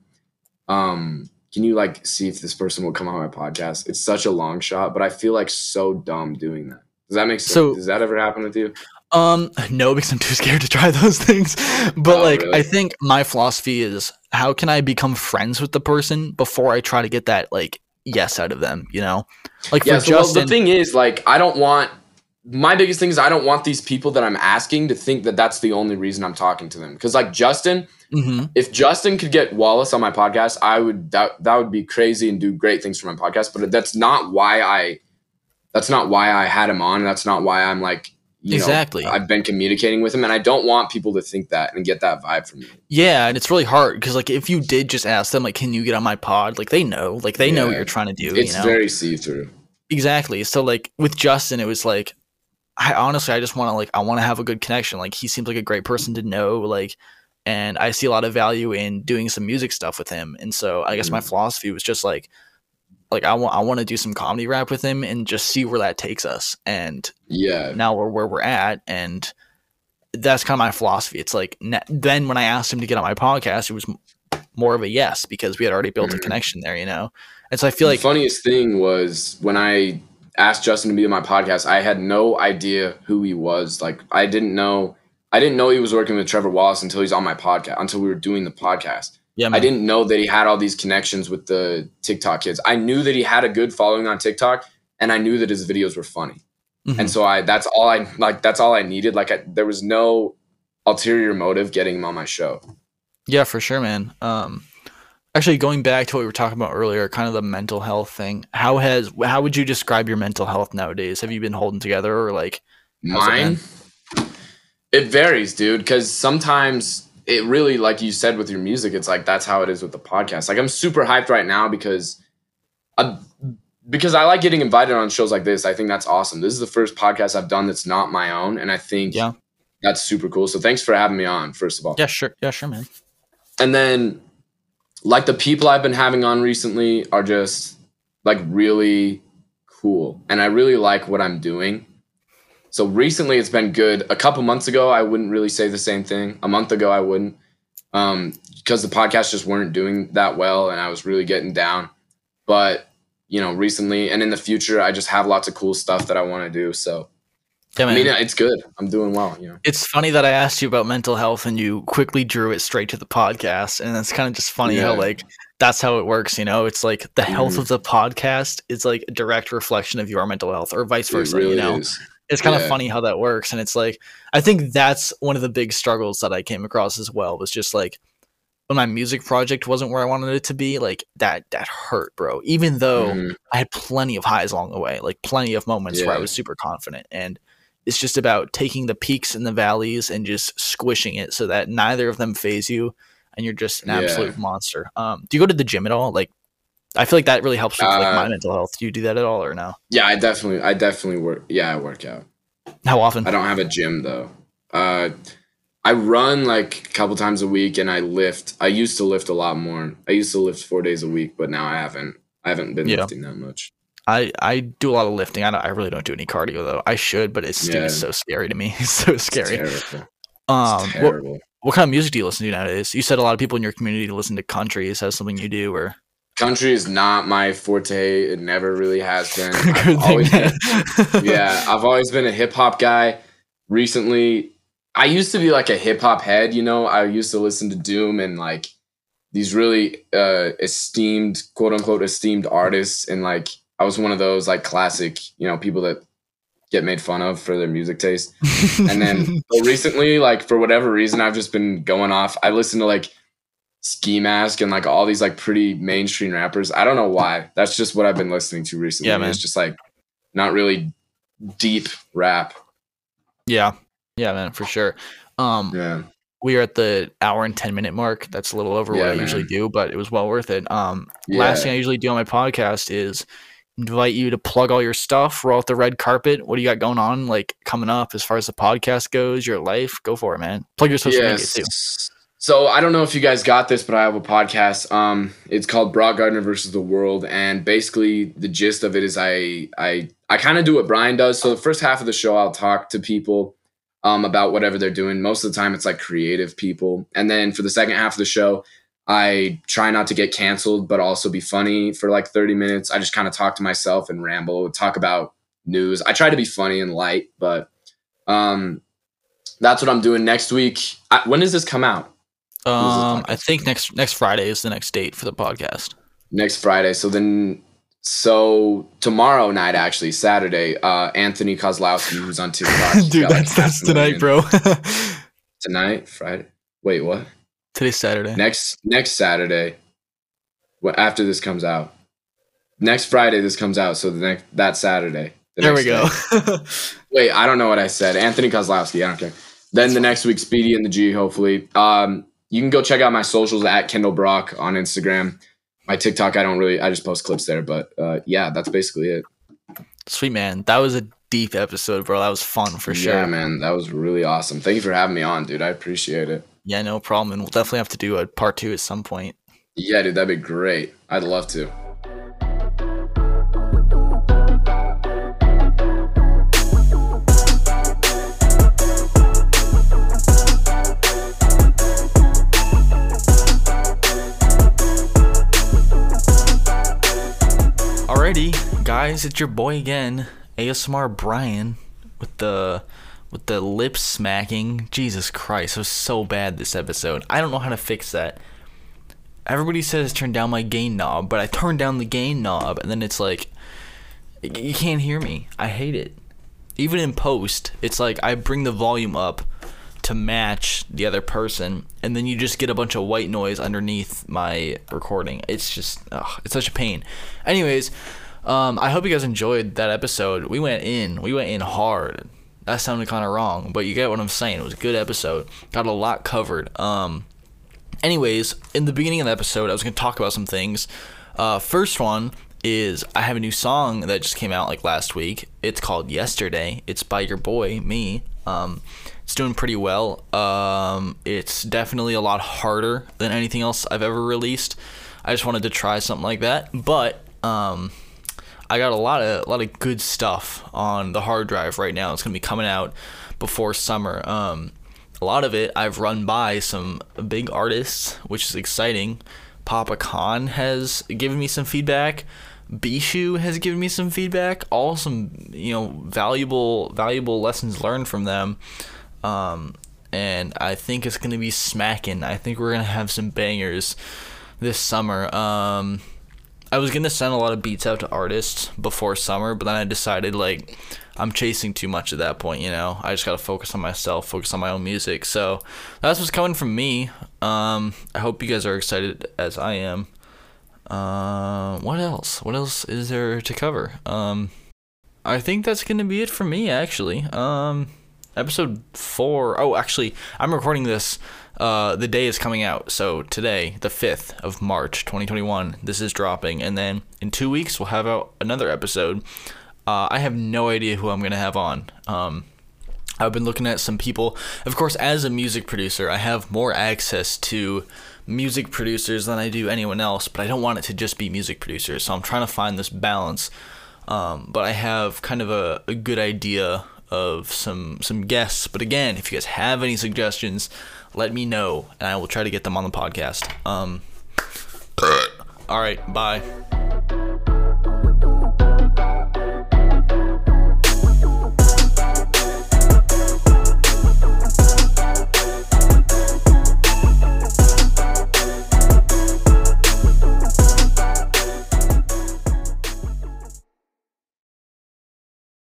um can you like see if this person will come on my podcast? It's such a long shot, but I feel like so dumb doing that. Does that make sense? So- Does that ever happen with you? Um, no, because I'm too scared to try those things. But Oh, like, really? I think my philosophy is how can I become friends with the person before I try to get that like yes out of them? You know, like for Yeah, so well, the thing is, like, I don't want my biggest thing is I don't want these people that I'm asking to think that that's the only reason I'm talking to them. Because like Justin, Mhm. if Justin could get Wallace on my podcast, I would that that would be crazy and do great things for my podcast. But that's not why I that's not why I had him on. That's not why I'm like you Exactly. Know, I've been communicating with him, and I don't want people to think that and get that vibe from me. yeah, and it's really hard because like if you did just ask them like, can you get on my pod? Like they know, like they know what you're trying to do. It's you know? very see through. Exactly. So like with Justin, it was like I honestly I just want to like I want to have a good connection. Like he seems like a great person to know. Like, and I see a lot of value in doing some music stuff with him. And so I guess my Mm. philosophy was just like like I want I want to do some comedy rap with him and just see where that takes us. And Yeah, now we're where we're at and that's kind of my philosophy. It's like then when I asked him to get on my podcast, it was m- more of a yes because we had already built a Mhm. connection there, you know. And so I feel like the funniest thing was when I asked Justin to be on my podcast, I had no idea who he was. Like I didn't know I didn't know he was working with Trevor Wallace until he's on my podcast, until we were doing the podcast. yeah, I didn't know that he had all these connections with the TikTok kids. I knew that he had a good following on TikTok and I knew that his videos were funny. Mhm. And so I that's all I like that's all I needed. Like I, there was no ulterior motive getting him on my show. Yeah, for sure, man. Um, actually, going back to what we were talking about earlier, kind of the mental health thing. How has how would you describe your mental health nowadays? Have you been holding together, or like, How's it Mine, it varies, dude. Because sometimes it really, like you said with your music, it's like that's how it is with the podcast. Like I'm super hyped right now because, I, because I like getting invited on shows like this. I think that's awesome. This is the first podcast I've done that's not my own, and I think Yeah. that's super cool. So thanks for having me on. First of all, yeah, sure, yeah, sure, man. and then like the people I've been having on recently are just like really cool and I really like what I'm doing. So recently it's been good. A couple months ago I wouldn't really say the same thing. A month ago I wouldn't. Um because the podcast just weren't doing that well and I was really getting down. But you know, recently and in the future I just have lots of cool stuff that I want to do. So Yeah, I man. mean it's good. I'm doing well, you know. it's funny that I asked you about mental health and you quickly drew it straight to the podcast, and it's kind of just funny how like that's how it works. You know, it's like the health Mhm. of the podcast is like a direct reflection of your mental health, or vice versa. really you know, is. it's kind of funny how that works and it's like i think that's one of the big struggles that i came across as well was just like when my music project wasn't where i wanted it to be like that that hurt bro even though Mhm. i had plenty of highs along the way like plenty of moments where i was super confident and it's just about taking the peaks and the valleys and just squishing it so that neither of them phase you and you're just an Yeah. absolute monster um do you go to the gym at all like i feel like that really helps with like Uh, my mental health do you do that at all or no Yeah, I definitely I definitely work yeah, I work out. how often I don't have a gym though. Uh, I run like a couple times a week, and I lift. I used to lift a lot more. I used to lift four days a week, but now I haven't. I haven't been Yeah. lifting that much. I, I do a lot of lifting. I, don't, I really don't do any cardio though. I should, but it's, Yeah. so scary to me. It's so scary. terrible. It's Um, what, what kind of music do you listen to nowadays? You said a lot of people in your community listen to country. Is that something you do or? Country is not my forte. It never really has been. I've been- yeah, I've always been a hip hop guy. Recently, I used to be like a hip hop head. You know, I used to listen to Doom and like these really uh, esteemed, quote unquote, esteemed artists, and like I was one of those like classic, you know, people that get made fun of for their music taste. And then recently, like for whatever reason, I've just been going off. I listen to like Ski Mask and like all these like pretty mainstream rappers. I don't know why. That's just what I've been listening to recently. Yeah, man. It's just like not really deep rap. yeah, yeah, man, for sure. Um, Yeah. we are at the hour and 10 minute mark. That's a little over what Yeah, I usually do, but it was well worth it. Um, Yeah. last thing I usually do on my podcast is invite you to plug all your stuff, roll out the red carpet. What do you got going on, like coming up as far as the podcast goes, your life? Go for it, man. Plug your social media too. So I don't know if you guys got this, but I have a podcast. Um, it's called Brock Gardner versus the World, and basically the gist of it is I I I kind of do what Brian does. So the first half of the show, I'll talk to people um, about whatever they're doing. Most of the time, it's like creative people, and then for the second half of the show, I try not to get canceled, but also be funny for like thirty minutes. I just kind of talk to myself and ramble, talk about news. I try to be funny and light, but um, that's what I'm doing next week. I, when does this come out? Um, I think next next Friday is the next date for the podcast. next Friday. So then, so tomorrow night, actually Saturday, uh, Anthony Kozlowski, who's on TikTok, Dude, got, like, that's that's tonight, million. bro. Tonight, Friday. Wait, what? Today's Saturday. Next next Saturday. What after this comes out? Next Friday, this comes out. So the next that Saturday. the there we go. Wait, I don't know what I said. Anthony Kozlowski. I don't care. Then the next week, Speedy and the G. Hopefully, um, you can go check out my socials at Kendall Brock on Instagram. My TikTok, I don't really. I just post clips there. But uh, yeah, that's basically it. Sweet man, that was a deep episode, bro. That was fun for sure. Yeah, man, that was really awesome. Thank you for having me on, dude. I appreciate it. Yeah, no problem. And we'll definitely have to do a part two at some point. Yeah, dude, that'd be great. I'd love to. Alrighty, guys, it's your boy again, ASMR Brian, with the with the lip smacking. Jesus Christ, it was so bad this episode. I don't know how to fix that. Everybody says turn down my gain knob, but I turn down the gain knob, and then it's like you can't hear me. I hate it. Even in post, it's like I bring the volume up to match the other person, and then you just get a bunch of white noise underneath my recording. It's just, ugh, it's such a pain. Anyways, um, I hope you guys enjoyed that episode. We went in, we went in hard. That sounded kind of wrong, but you get what I'm saying. It was a good episode. Got a lot covered. Um, anyways, in the beginning of the episode, I was gonna talk about some things. Uh, first one is I have a new song that just came out like last week. It's called Yesterday. It's by your boy, me. Um, it's doing pretty well. Um, it's definitely a lot harder than anything else I've ever released. I just wanted to try something like that, but um, I got a lot of a lot of good stuff on the hard drive right now. It's gonna be coming out before summer. Um, a lot of it I've run by some big artists, which is exciting. Papa Khan has given me some feedback. Bishu has given me some feedback. All some you know valuable valuable lessons learned from them. Um, and I think it's gonna be smacking. I think we're gonna have some bangers this summer. Um, I was gonna send a lot of beats out to artists before summer, but then I decided like I'm chasing too much at that point. You know, I just gotta focus on myself, focus on my own music. So that's what's coming from me. Um, I hope you guys are excited as I am. Uh, what else? What else is there to cover? Um, I think that's gonna be it for me actually. Um episode four. Oh, actually, I'm recording this. Uh, the day is coming out. So today, the 5th of March, 2021, this is dropping. And then in two weeks, we'll have out another episode. Uh, I have no idea who I'm going to have on. Um, I've been looking at some people. Of course, as a music producer, I have more access to music producers than I do anyone else, but I don't want it to just be music producers. So I'm trying to find this balance. Um, but I have kind of a, a good idea of some some guests. But again, if you guys have any suggestions, let me know, and I will try to get them on the podcast. Um, all right, bye.